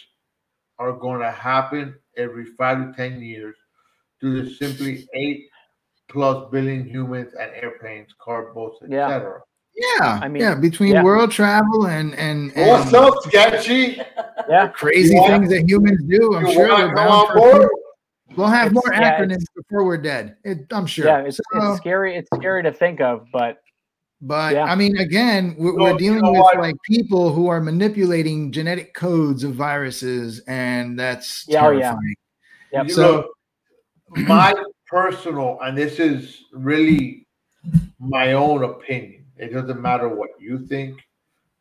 are going to happen every five to ten years due to simply eight plus billion humans and airplanes, car boats, etc. Yeah, I mean, yeah, between yeah. world travel and and, and What's up, Sketchy? Yeah. crazy You want- things that humans do, I'm You sure we're bound for we'll have It's- more yeah, acronyms before we're dead. It, I'm sure. Yeah, it's, So- it's scary. It's scary to think of, but But Yeah. I mean, again, we're, So, we're you dealing know with what? like people who are manipulating genetic codes of viruses, and that's Yeah, oh, yeah. Yep. So- know, my personal, and this is really my own opinion. It doesn't matter what you think,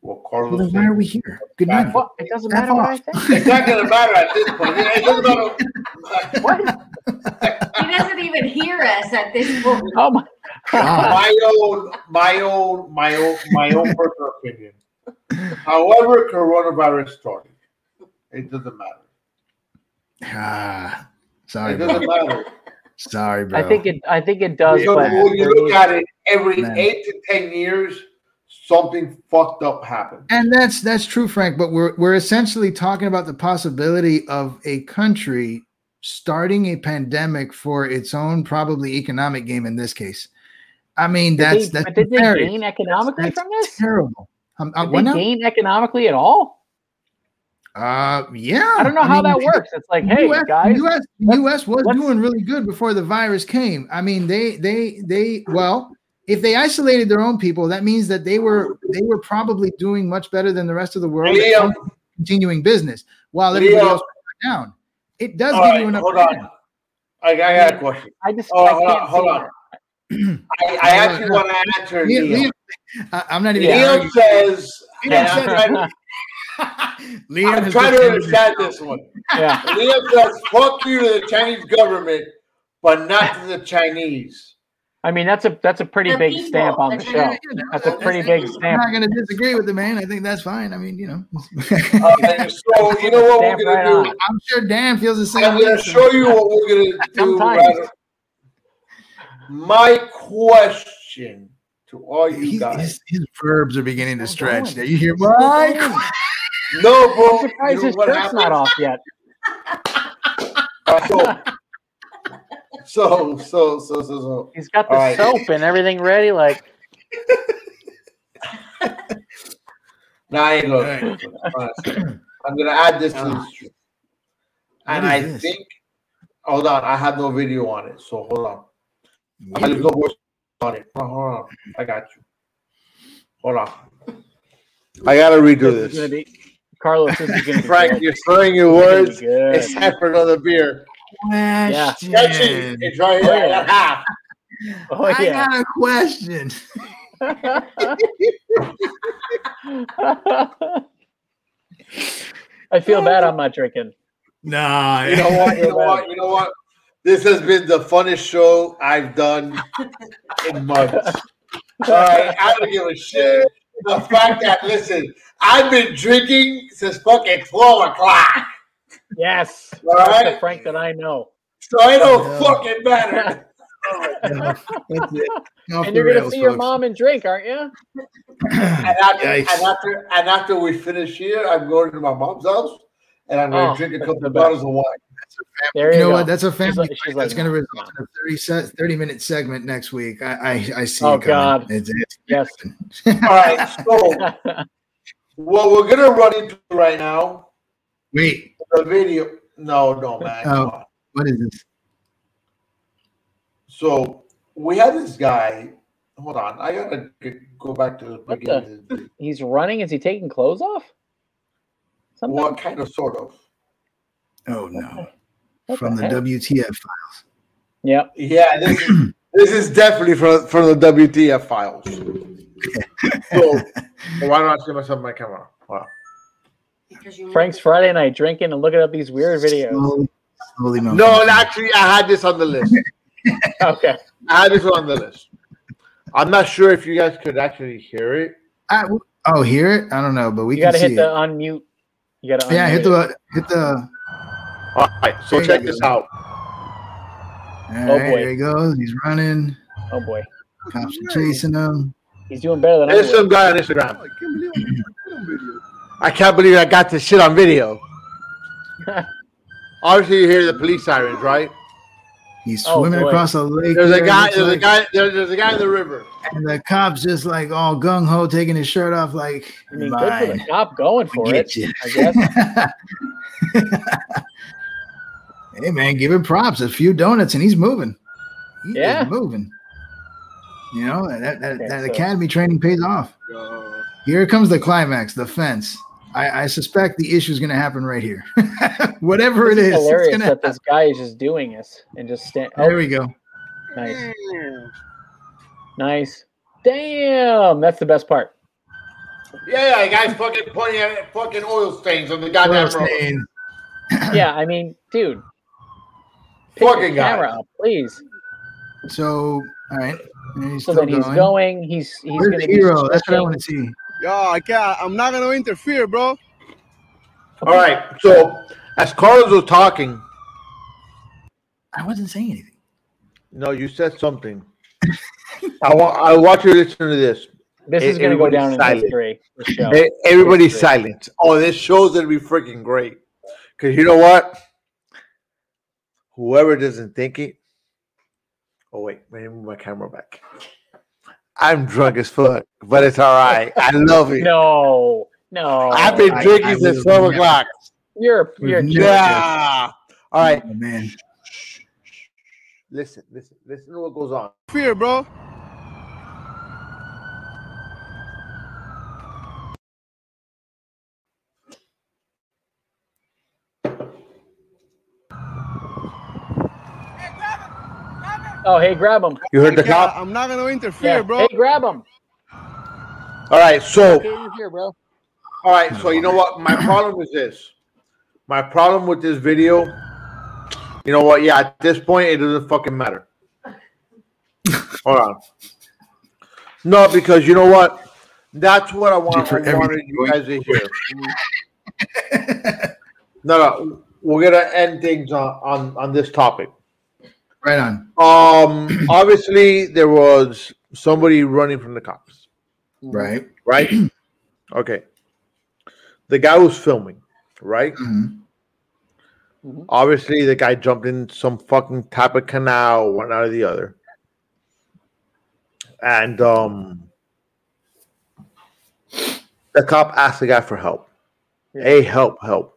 what Well, Carlos then why are we here? Good night. well, it doesn't matter what I off. think. It's not going to matter at this point. It doesn't matter. What? He doesn't even hear us at this point. Oh my. God. my own, my own, my own, my own personal opinion. However, coronavirus started, it doesn't matter. Ah, sorry, It doesn't matter. Sorry, bro. I think it. I think it does. Because But when you look at it, every Man. eight to ten years, something fucked up happens. And that's that's true, Frank. But we're we're essentially talking about the possibility of a country starting a pandemic for its own probably economic game. In this case, I mean did that's they, that's but did they gain economically That's from this? terrible. Um, uh, Did what they now? gain economically at all? Uh, yeah. I don't know how that works. It's like, hey US, guys, US, let's- was doing really good before the virus came. I mean, they they they well, if they isolated their own people, that means that they were they were probably doing much better than the rest of the world at Liam. continuing business while everybody Liam. else went down. It does All give right, you enough. hold on. I, I got a question. I just Oh, I hold on, hold on. it. I, I actually want to answer Liam, Liam. Liam- I, am not even. Liam Liam, says, and Liam I'm said- trying to, Liam I'm has trying to understand this one. Yeah, Liam says, fuck you to the Chinese government, but not to the Chinese. I mean that's a that's a pretty The big people, stamp on the the show. Chinese You know, That's a pretty big stamp. I'm not going to disagree with the man. I think that's fine. I mean, you know. Uh, so, you know what we're going right to on. do? I'm sure Dan feels the same. I'm going to show you what we're going to do. Sometimes. rather- My question to all you He's- guys. his, his verbs are beginning to How's stretch. going? There, you hear How's it No, bro. I'm surprised you know his shirt's not off yet. So, so, so, so, so, so. He's got the All right. soap and everything ready. Like, Now, hey, look, All right. honestly, I'm gonna add this to the ah. stream, and I this? think. Hold on, I have no video on it, so hold on. There's no voice on it. Hold on, hold on, I got you. Hold on. I gotta redo this is this. be Carlos. This is gonna Frank, good. you're slurring your words. gonna be good. It's time for another beer. Yeah. Sketchy, it's right here. I got oh, half. Oh I yeah. got a question. I feel bad. I'm not drinking. Nah, You know what? You know what? You know what? This has been the funnest show I've done in months. All right, I don't give a shit. The fact that listen, I've been drinking since fucking four o'clock, Yes. All That's the Frank that I know. so it don't Yeah. fucking matter. That's it. And you're gonna rails, see your folks. mom and drink, aren't you? And after, and after, and after we finish here, I'm going to my mom's house, and I'm going to Oh, drink a couple the bottles of wine. There You you, know go. what? That's a family. like- fight she's like, that's going to no, result in a 30, se- 30 minute segment next week. I I, I see. Oh, it. God. It's, it's Yes. All right, so what we're gonna run into right now, Wait, the video. No, no, man. come Oh. what is this? So we had this guy. Hold on, I gotta go back to the beginning. of this. He's running. Is he taking clothes off? Something? What kind of sort of? Oh no, What from the heck? WTF files. Yep. Yeah, this is, this is definitely from from the WTF files. so why don't I see myself on my camera? Wow. Because Frank's Friday night drinking and looking at these weird videos. Slowly, slowly No, actually, I had this on the list. Okay. I had this on the list. I'm not sure if you guys could actually hear it. Uh, I, oh, hear it? I don't know, but we You can gotta see hit the it. unmute. You gotta. Yeah, hit unmute it. the hit the. All right, so There you check go. this out. All Oh, right, boy. there he goes. He's running. Oh boy, Cops are chasing him. he's doing better than I There's some guy on Instagram. I can't believe I got this shit on video. Obviously, you hear the police sirens, right? He's Oh, swimming boy. across a lake. There's a guy. looks There's a guy. There, there's a guy in the river. And the cops just like all gung ho, taking his shirt off, like, I mean, good for the cop going for it. you. I guess. hey man, give him props. A few donuts and he's moving. He Yeah. moving. You know that that, Yeah, that so- academy training pays off. Here comes the climax, the fence. I, I suspect the issue is going to happen right here. Whatever it is, It's it's hilarious gonna that this guy is just doing this and just stand. Oh. There Oh, we go. nice, nice. Damn, that's the best part. Yeah, yeah, guys fucking pointing at fucking oil stains on the goddamn Oil road. stain. Yeah, I mean, dude, pick your Fucking guy. camera up, please. So, all right. He's So still then he's going. going. He's he's Where's going the to hero? That's what I want to see. Yo, I can't. I'm not gonna interfere, bro. All right. So as Carlos was talking, I wasn't saying anything. no, you said something. I want. I want you to listen to this. This is going to go everybody's down in history. For sure. E- Everybody's History. silent. Oh, this show's gonna be freaking great. Cause you know what? Whoever doesn't think it. Oh wait, let me move my camera back. I'm drunk as fuck, but it's all right. I love it. No, no. I've been drinking I since twelve o'clock. You're you're We've. Yeah. All right. Oh, man. Listen, listen, listen to what goes on. Fear, bro. Oh, hey, grab him. You heard the can't- cop? I'm not gonna interfere, Yeah. bro. Hey, grab him. All right, so Okay, you're here, bro. all right, so you know what? My problem is this. My problem with this video, you know what? Yeah, at this point, it doesn't fucking matter. Hold on. No, because you know what? That's what I want. for I wanted you guys to hear. No, no, we're gonna end things on on, on this topic. Right on. Um, obviously, there was somebody running from the cops, Right. right? okay. The guy was filming, right? Mhm. Obviously, the guy jumped in some fucking type of canal, one out of the other, and um, the cop asked the guy for help. Hey, help, help.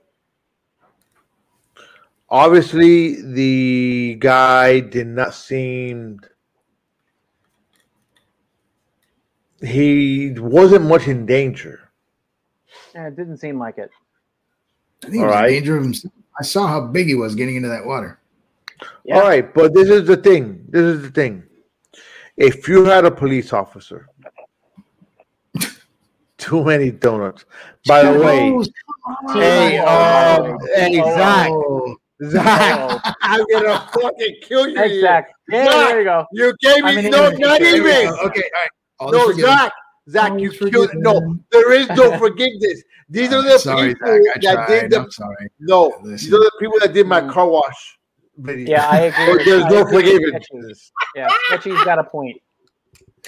Obviously, the guy did not seem. He wasn't much in danger. Yeah, it didn't seem like it. I think he was right. in danger of himself. I saw how big he was getting into that water. Yeah. All right, but this is the thing. This is the thing. If you had a police officer, too many donuts. By the way, Oh, hey, um, hey, Zach, oh, Zach, I'm gonna fucking kill you. Hey. Zach. Yeah, Zach, there you go. You gave I'm me no, English not teacher. there we even. Okay, all right. All No. Zach, Zach, All you is killed. No, there is no forgiveness. These are the sorry, people Zach. That tried. did the. I'm sorry. No, these are the people that did my mm. car wash video. Yeah, I agree. But there's I no agree forgiveness. Sketchy. Yeah, Sketchy's got a point.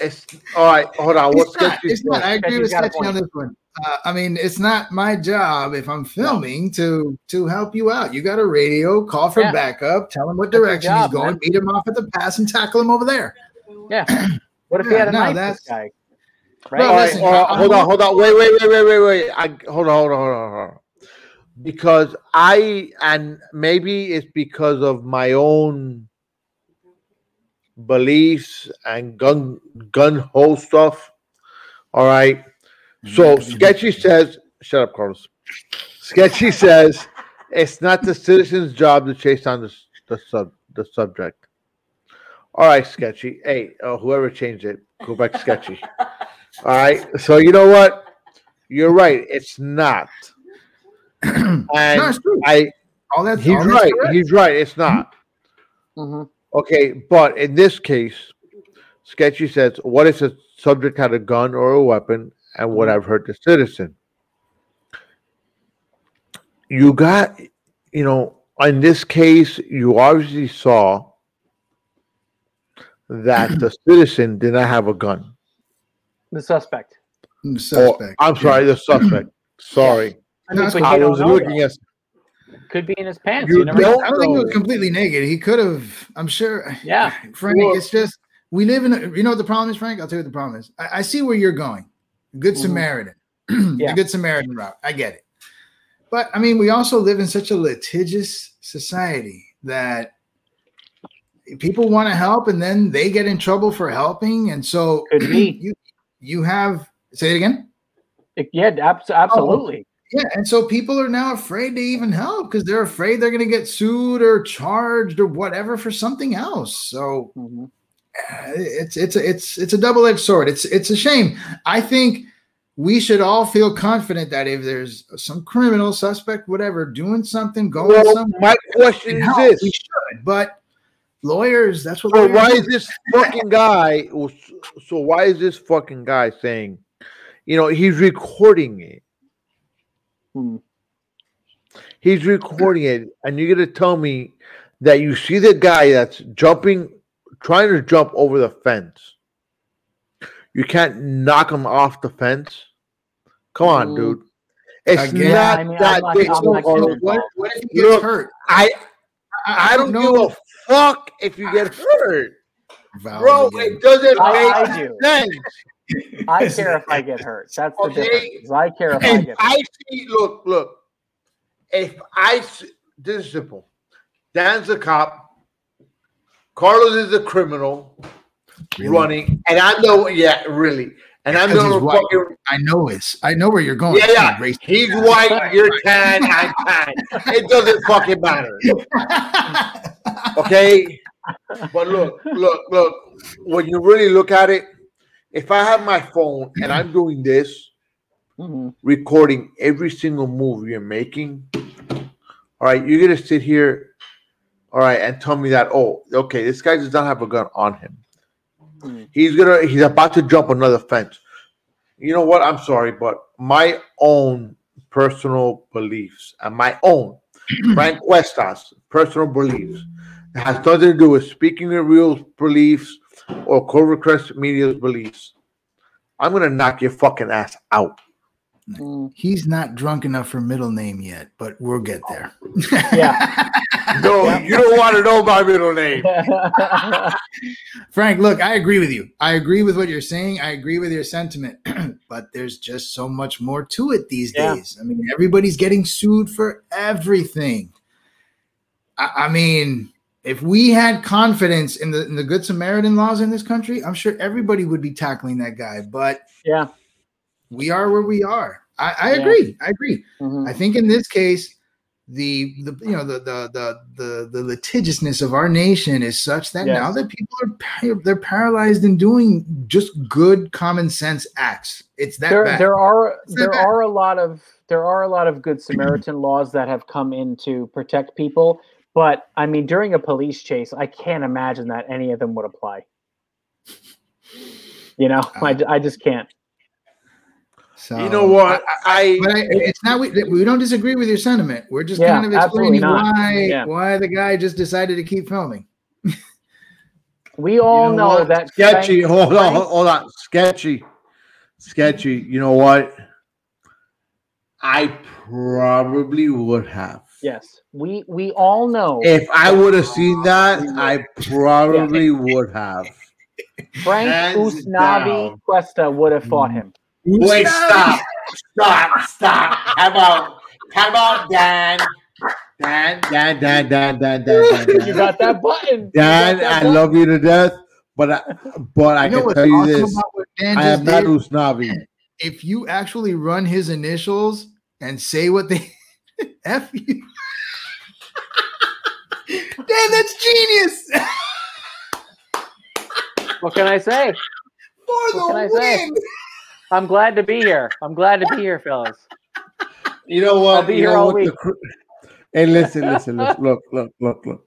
It's all right. Hold on. What's It's not, good? it's not. I agree with Sketchy's got a Sketchy on this one. Uh, I mean, it's not my job if I'm filming to to help you out. You got a radio, call for Yeah. backup, tell him what That's direction job, he's going, man. meet him off at the pass, and tackle him over there. Yeah. What if he had a no, knife? that's- This guy. Well, Right. All right, listen, all right, hold on, hold on. Wait, wait, wait, wait, wait, wait. I hold on, hold on, hold on, hold on. Because I and maybe it's because of my own beliefs and gun gun hole stuff. All right. So Sketchy says, "Shut up, Carlos." Sketchy says it's not the citizen's job to chase down the the sub the subject. All right, Sketchy. Hey, uh, whoever changed it, go back to Sketchy. All right. So you know what? You're right. It's not. And No, it's true. I All that. he's all that's right. He's right. It's not. Mhm. Okay, but in this case, Sketchy says, what if the subject had a gun or a weapon and would mm-hmm. have hurt the citizen? You got, you know, in this case, you obviously saw that the citizen did not have a gun. The suspect. The Or- suspect. I'm sorry, the suspect. Sorry. I mean, That's but what I was looking at Could be in his pants. You You, never don't. I don't think he was completely naked. He could have. I'm sure. Yeah. Frank. Well- it's just we live in. A, you know what the problem is, Frank? I'll tell you what the problem is. I, I see where you're going. Good Mhm. Samaritan. Yeah. the Good Samaritan route. I get it. But I mean, we also live in such a litigious society that people want to help and then they get in trouble for helping. And so Could be. you you have say it again. Yeah, abs- absolutely. Yeah, and so people are now afraid to even help because they're afraid they're going to get sued or charged or whatever for something else. So Mhm. uh, it's it's a, it's it's a double edged sword. It's it's a shame. I think we should all feel confident that if there's some criminal suspect, whatever, doing something, going Well, somewhere, my question is help, this: we should. But lawyers, that's what. So why do. is this fucking guy? So why is this fucking guy saying, you know, he's recording it. Hmm. He's recording it, and you're gonna tell me that you see the guy that's jumping, trying to jump over the fence. You can't knock him off the fence. Come on, Mm. dude. It's Again, not I mean, that not- big. I'm So, not so getting what, what if he gets Look, hurt? I I don't give a fuck if you get hurt, Val bro. again. It doesn't I- make I do. sense. I care if I get hurt. That's the Okay. difference. I care if I And get hurt. I see, look, look. If I see, this is simple. Dan's a cop. Carlos is a criminal Really? running, and I know, the yeah, really, and I'm Because the he's white. fucking I know it's. I know where you're going. yeah, yeah. Race- He's white, you're tan, I'm tan. It doesn't fucking matter, okay? But look, look, look. When you really look at it, if I have my phone and I'm doing this, Mhm. recording every single move you're making. All right, you're gonna sit here, all right, and tell me that oh, okay, this guy does not have a gun on him. Mm. He's gonna he's about to jump another fence. You know what? I'm sorry, but my own personal beliefs and my own Frank Cuesta's personal beliefs has nothing to do with speaking of real beliefs or Clovercrest Media's beliefs. I'm gonna knock your fucking ass out. Mm. He's not drunk enough for middle name yet, but we'll get there. Yeah. No, you don't want to know my middle name. Frank, look, I agree with you. I agree with what you're saying. I agree with your sentiment, but there's just so much more to it these Yeah. days. I mean, everybody's getting sued for everything. I, I mean, if we had confidence in the in the Good Samaritan laws in this country, I'm sure everybody would be tackling that guy. But yeah. we are where we are. I, I Yeah. agree. I agree. Mhm. I think in this case, the the you know the the the the, the litigiousness of our nation is such that Yes. now that people are they're paralyzed in doing just good common sense acts. It's that there bad. there are It's there bad. are a lot of there are a lot of good Samaritan laws that have come in to protect people, but I mean during a police chase, I can't imagine that any of them would apply. You know, Uh, I, I just can't. so, You know what? I, But I, it's not we, we don't disagree with your sentiment. We're just Yeah, kind of explaining why Yeah. why the guy just decided to keep filming. We all You know, what? that sketchy. Frank- hold on, hold on. Sketchy, sketchy. You know what? I probably would have. Yes, we we all know If I would have seen uh, that, I probably would have. Frank hands Usnavi down. Cuesta would have fought him. Wait, stop, stop, stop. Time out. Time out, Dan. Dan, Dan, Dan, Dan, Dan, Dan, Dan. Dan. You got that button. Dan, that I button. love you to death, but I, but I You can tell you this: about what Dan I am not did? Usnavi. if you actually run his initials and say what they F you. Dan, that's genius. What can I say? For What can I the say? win. I'm glad to be here. I'm glad to be here, fellas. You know what? I'll be you here know all week. the cr- hey, listen, listen, listen. Look, look, look, look.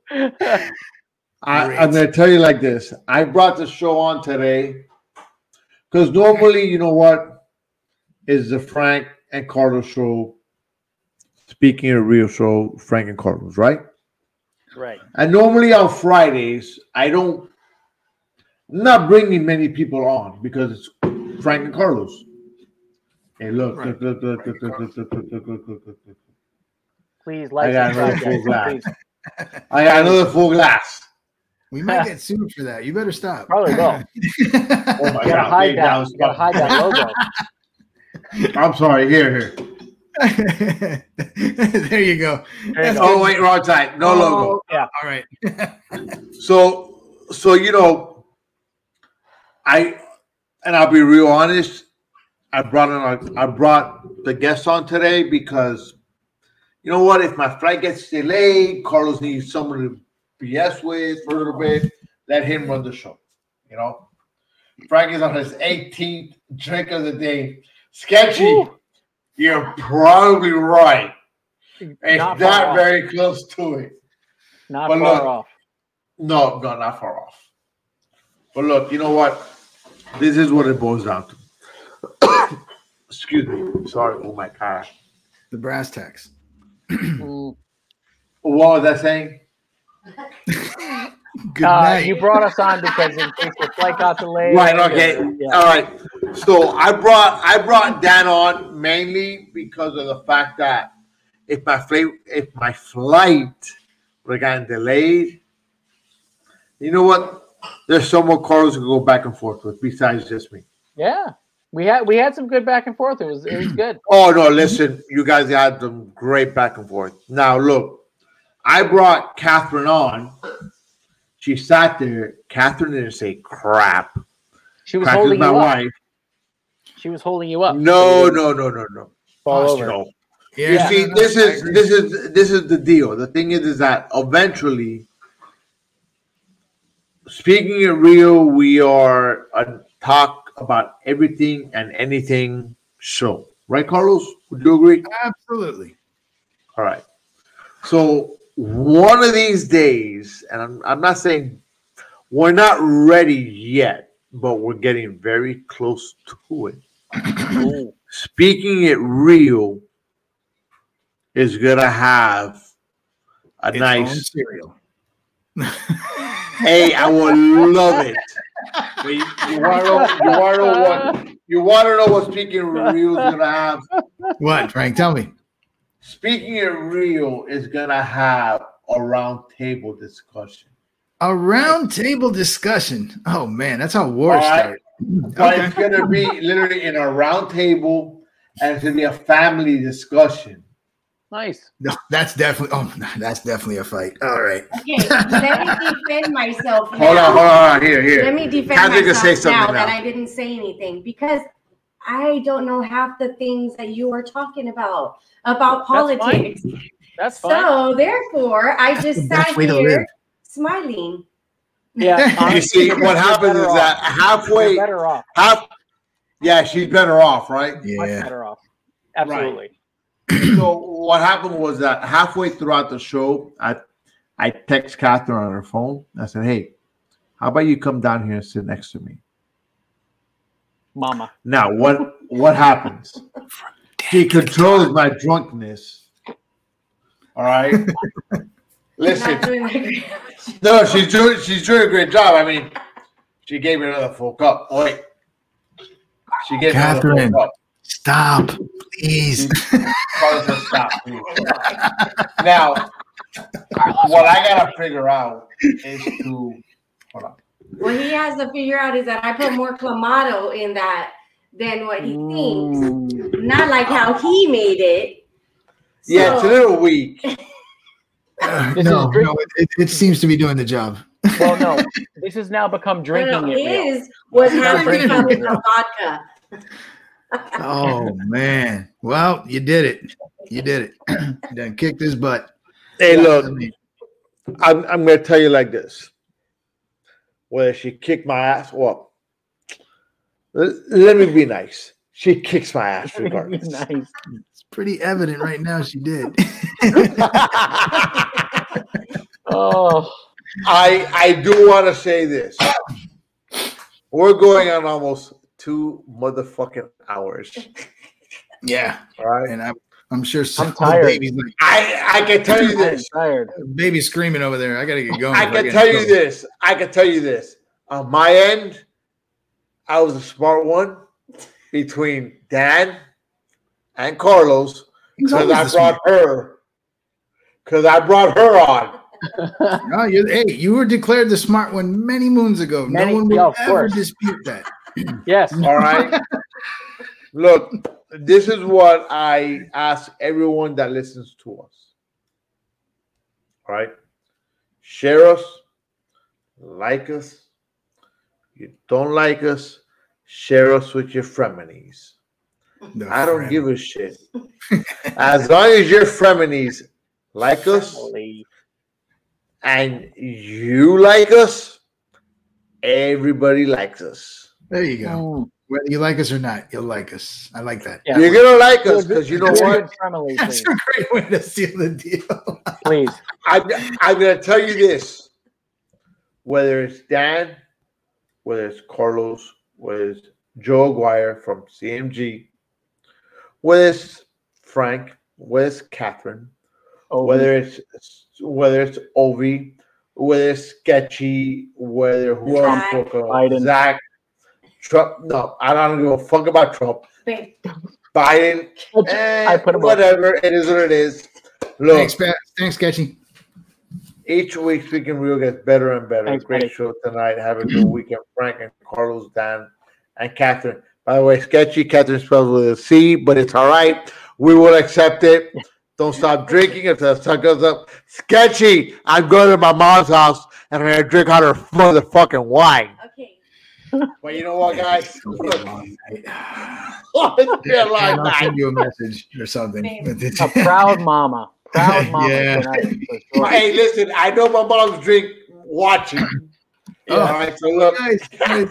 I, I'm going to tell you like this. I brought the show on today because normally, you know what, is the Frank and Carlos show. Speaking of real show, Frank and Carlos, right? Right. And normally on Fridays, I don't, I'm not bringing many people on because it's Frank and Carlos. Hey, look, Right. look, look, look, look, look, look, look, look, look, look, look, look, look. Please I like got another full glass. I got another full glass. We might get sued for that. You better stop. Probably will. Oh my You gotta god, hide babe, that. was You gotta hide that logo. I'm sorry. Here, here. there you go. Go. Oh wait, wrong side. No oh, logo. Oh, Yeah. All right. So, so you know, I and I'll be real honest. I brought in, I brought the guests on today because you know what? If my flight gets delayed, Carlos needs someone to BS with for a little bit. Let him run the show. You know, Frank is on his 18th drink of the day. Sketchy, Ooh. You're probably right. It's Not not, far off. very close to it. Not But far look, off. No, no, not far off. But look, you know what? This is what it boils down to. Excuse me. Sorry. Oh my gosh. The brass tacks. Mm. What was I saying? Good Uh, you brought us on because in case your flight got delayed. Right. Okay. Yeah. All right. So I brought I brought Dan on mainly because of the fact that if my flight if my flight would have gotten delayed, you know what? There's some more cars to go back and forth with besides just me. Yeah. We had we had some good back and forth. It was it was good. Oh no, listen, you guys had some great back and forth. Now look, I brought Catherine on. She sat there. Catherine didn't say crap. She was Catherine's holding my you up. wife. She was holding you up. No, no, no, no, no. Fall over. No. yeah, you see, no, no, this I is this is this is the deal. The thing is, is that eventually, speaking in real, we are a talk about everything and anything show. Right, Carlos? Would you agree? absolutely. All right. So one of these days, and I'm, I'm not saying we're not ready yet, but we're getting very close to it. Speaking it real is gonna have a Its nice. cereal. Hey, I would love it. But you, you want to know? You want to know what? You want to know what speaking real is gonna have? What, Frank? Tell me. Speaking it real is gonna have a round table discussion. A round table discussion. Oh man, that's how war All right. started. But Okay. it's gonna be literally in a round table, and it's gonna be a family discussion. Nice. No, that's definitely. Oh, that's definitely a fight. All right. Okay, let me defend myself. Hold on, now. hold on, hold on. Here, here. Let me defend Catherine can myself say something now, now. that I didn't say anything because I don't know half the things that you are talking about about That's fine. politics. That's fine. So therefore, I just sat way to live. here smiling. yeah. You honestly, see, you're what happens is off. that halfway, You're better off. half, yeah, she's better off, right? Much Yeah. better off. Absolutely. so what happened was that halfway throughout the show, I I text Catherine on her phone. I said, "Hey, how about you come down here and sit next to me?" Mama. Now, what what happens? She controls my drunkenness. All right. Listen, Not doing my great. no, she's doing she's doing a great job. I mean, she gave me another full cup. Oh, wait, she gave me another Catherine. full cup. Stop, please. Carlos "Stop, please." now, what I gotta figure out is to hold on. What he has to figure out is that I put more clamato in that than what he thinks. Mm. Not like how he made it. Yeah, it's a little weak. Uh, no, no, it, it, it seems to be doing the job. Well, no. This has now become drinking no, it real. his was Not halfway drinking cup it of vodka. Oh man. Well, you did it. You did it. you done kicked his butt. Hey, I look, I'm I'm gonna tell you like this. Whether she kicked my ass, well, let me be nice. She kicks my ass regardless. nice. it's pretty evident right now she did. Oh, I I do want to say this. We're going on almost two motherfucking hours. yeah. All right. And I, I'm sure some I'm tired. baby's like I I can tell you I'm this. tired. baby's screaming over there. I gotta get going. I can get tell you trouble. this. I can tell you this. On my end, I was a smart one between Dan and Carlos because I the brought her. Because I brought her on. No, you hey, you were declared the smart one many moons ago. Many- no one will yeah, ever course. dispute that. Yes. All right. Look, this is what I ask everyone that listens to us. All right. Share us, like us. You don't like us, share us with your frenemies. The I don't friend. give a shit. As long as your frenemies like us and you like us, everybody likes us. There you go. Whether you like us or not, you'll like us. I like that. Yeah. You're gonna like us because you know good what? family, That's please. a great way to seal the deal. please. I'm, I'm gonna tell you this. Whether it's Dan, whether it's Carlos, whether it's Joe Aguirre from CMG, whether it's Frank, whether it's Catherine, Oh, whether it's whether it's Ovi, whether it's Sketchy, whether who else Zach. spoke of? Biden. Zach, Trump. No, I don't give a fuck about Trump. Babe, Biden, I eh, put him up. whatever. It is what it is. Look, Thanks, Pat. Thanks, Sketchy. each week Speaking Real gets better and better. Thanks, Great buddy. show tonight. Have a good weekend, Frank and Carlos, Dan, and Catherine. By the way, sketchy. Catherine spelled with a C, but it's all right. We will accept it. Don't stop drinking if the sun goes up. Sketchy. I'm going to my mom's house and I'm gonna drink out her motherfucking wine. Okay. But you know what, guys? It's gonna be a long night. it's been a I'll send you a message or something. a proud mama. Proud mama Yeah. tonight. Sure. Hey, listen. I know my mom's drink watching. Oh. All right, so look, Nice, nice.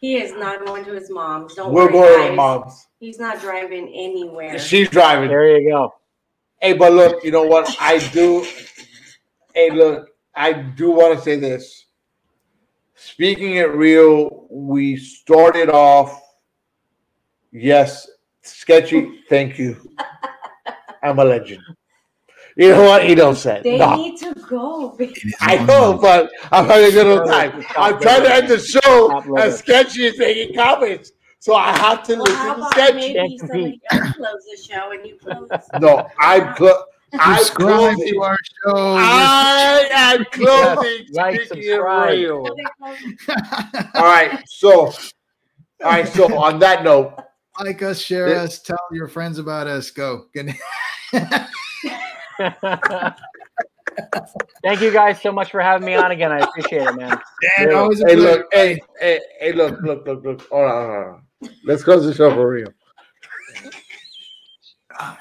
He is not going to his mom's. Don't we're worry, going to mom's. He's not driving anywhere. She's driving. There you go. Hey, but look, you know what? I do. Hey, look, I do want to say this. Speaking it real, we started off. Yes, sketchy. Thank you. I'm a legend. You know what? He don't say. They No. need to go. babe. It is I know, but I'm having a good old time. I'm trying to end the show, Stop and sketchy is making comments, so I have to Well, listen how to about sketchy. maybe Can't somebody else close the show and you close? No, I'm clo- I'm Subscribe closing. to our show. I am closing. Like, speaking subscribe. real. All right, so, all right, so on that note, like us, share It- us, tell your friends about us. Go. Good. Thank you guys so much for having me on again. I appreciate it, man. Dan, always a hey, look, hey, hey, hey, look, look, look, look. Hold on, hold on. Let's close the show for real. Ah.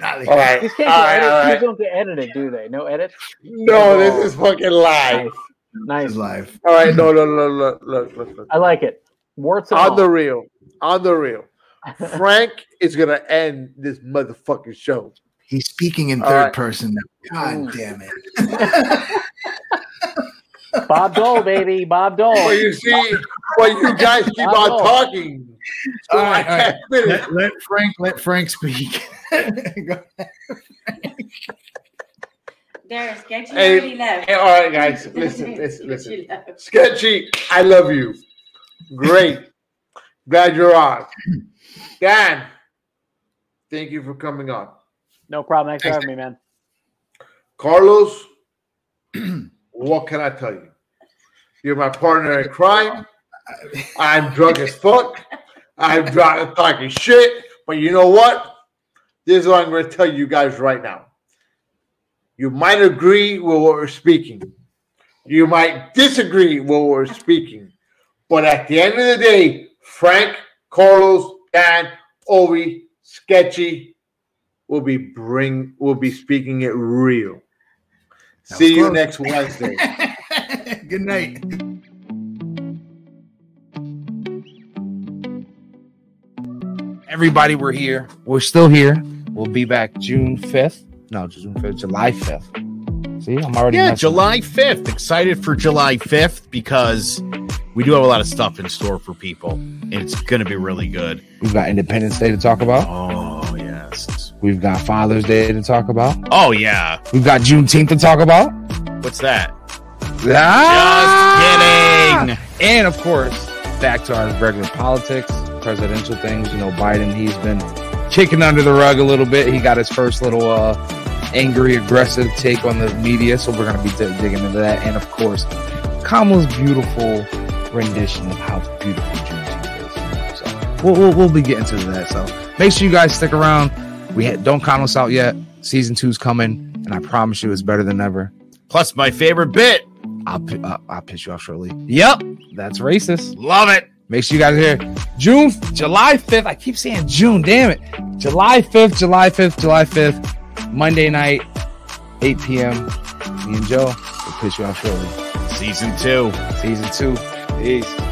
Dale. All right, These all can't right, get all edited. These right. don't get edited, do they? No edits. No, this is fucking live. Nice. It's live. All right, no, no, no, look, look, look, look. I like it. Warts On all. the real, on the real. Frank is gonna end this motherfucking show. He's speaking in All third right. person now. God damn it. Bob Dole, baby. Bob Dole. Well, you see, well, you guys keep on Oh. talking. So All I right, all right. Let, let Frank let Frank speak. Go There, sketchy Hey, already. Hey, all right, guys, listen, listen, listen. Sketchy, I love you. Great. Glad you're on. Dan, thank you for coming on. No problem. Thanks for having me, man. Carlos, what can I tell you? You're my partner in crime. I'm drunk as fuck. I'm drunk talking shit. But you know what? This is what I'm going to tell you guys right now. You might agree with what we're speaking. You might disagree with what we're speaking. But at the end of the day, Frank, Carlos, Dan, Obi, Sketchy will be bring will be speaking it real. That See you close. next Wednesday. Good night. Everybody, we're here. We're still here. We'll be back June 5th. No, June 5th, July 5th. See, I'm already Yeah, July 5th. Excited for July 5th because we do have a lot of stuff in store for people, and it's going to be really good. We've got Independence Day to talk about. Oh, yes. We've got Father's Day to talk about. Oh, yeah. We've got Juneteenth to talk about. What's that? Ah! Just kidding. And of course, back to our regular politics. presidential things. You know, Biden, he's been kicking under the rug a little bit. He got his first little uh, angry, aggressive take on the media. So we're going to be d- digging into that. And of course, Kamala's beautiful rendition of how beautiful Juneteenth is. So we'll, we'll, we'll be getting to that. So make sure you guys stick around. We ha- don't count us out yet. Season two's coming, and I promise you it's better than ever. Plus, my favorite bit. I'll, I'll, I'll piss you off shortly. Yep. That's racist. Love it. Make sure you guys are here. June, July 5th. I keep saying June, damn it. July 5th, July 5th, July 5th, Monday night, 8 p.m. Me and Joe will piss you off shortly. Season two. Season two. Peace.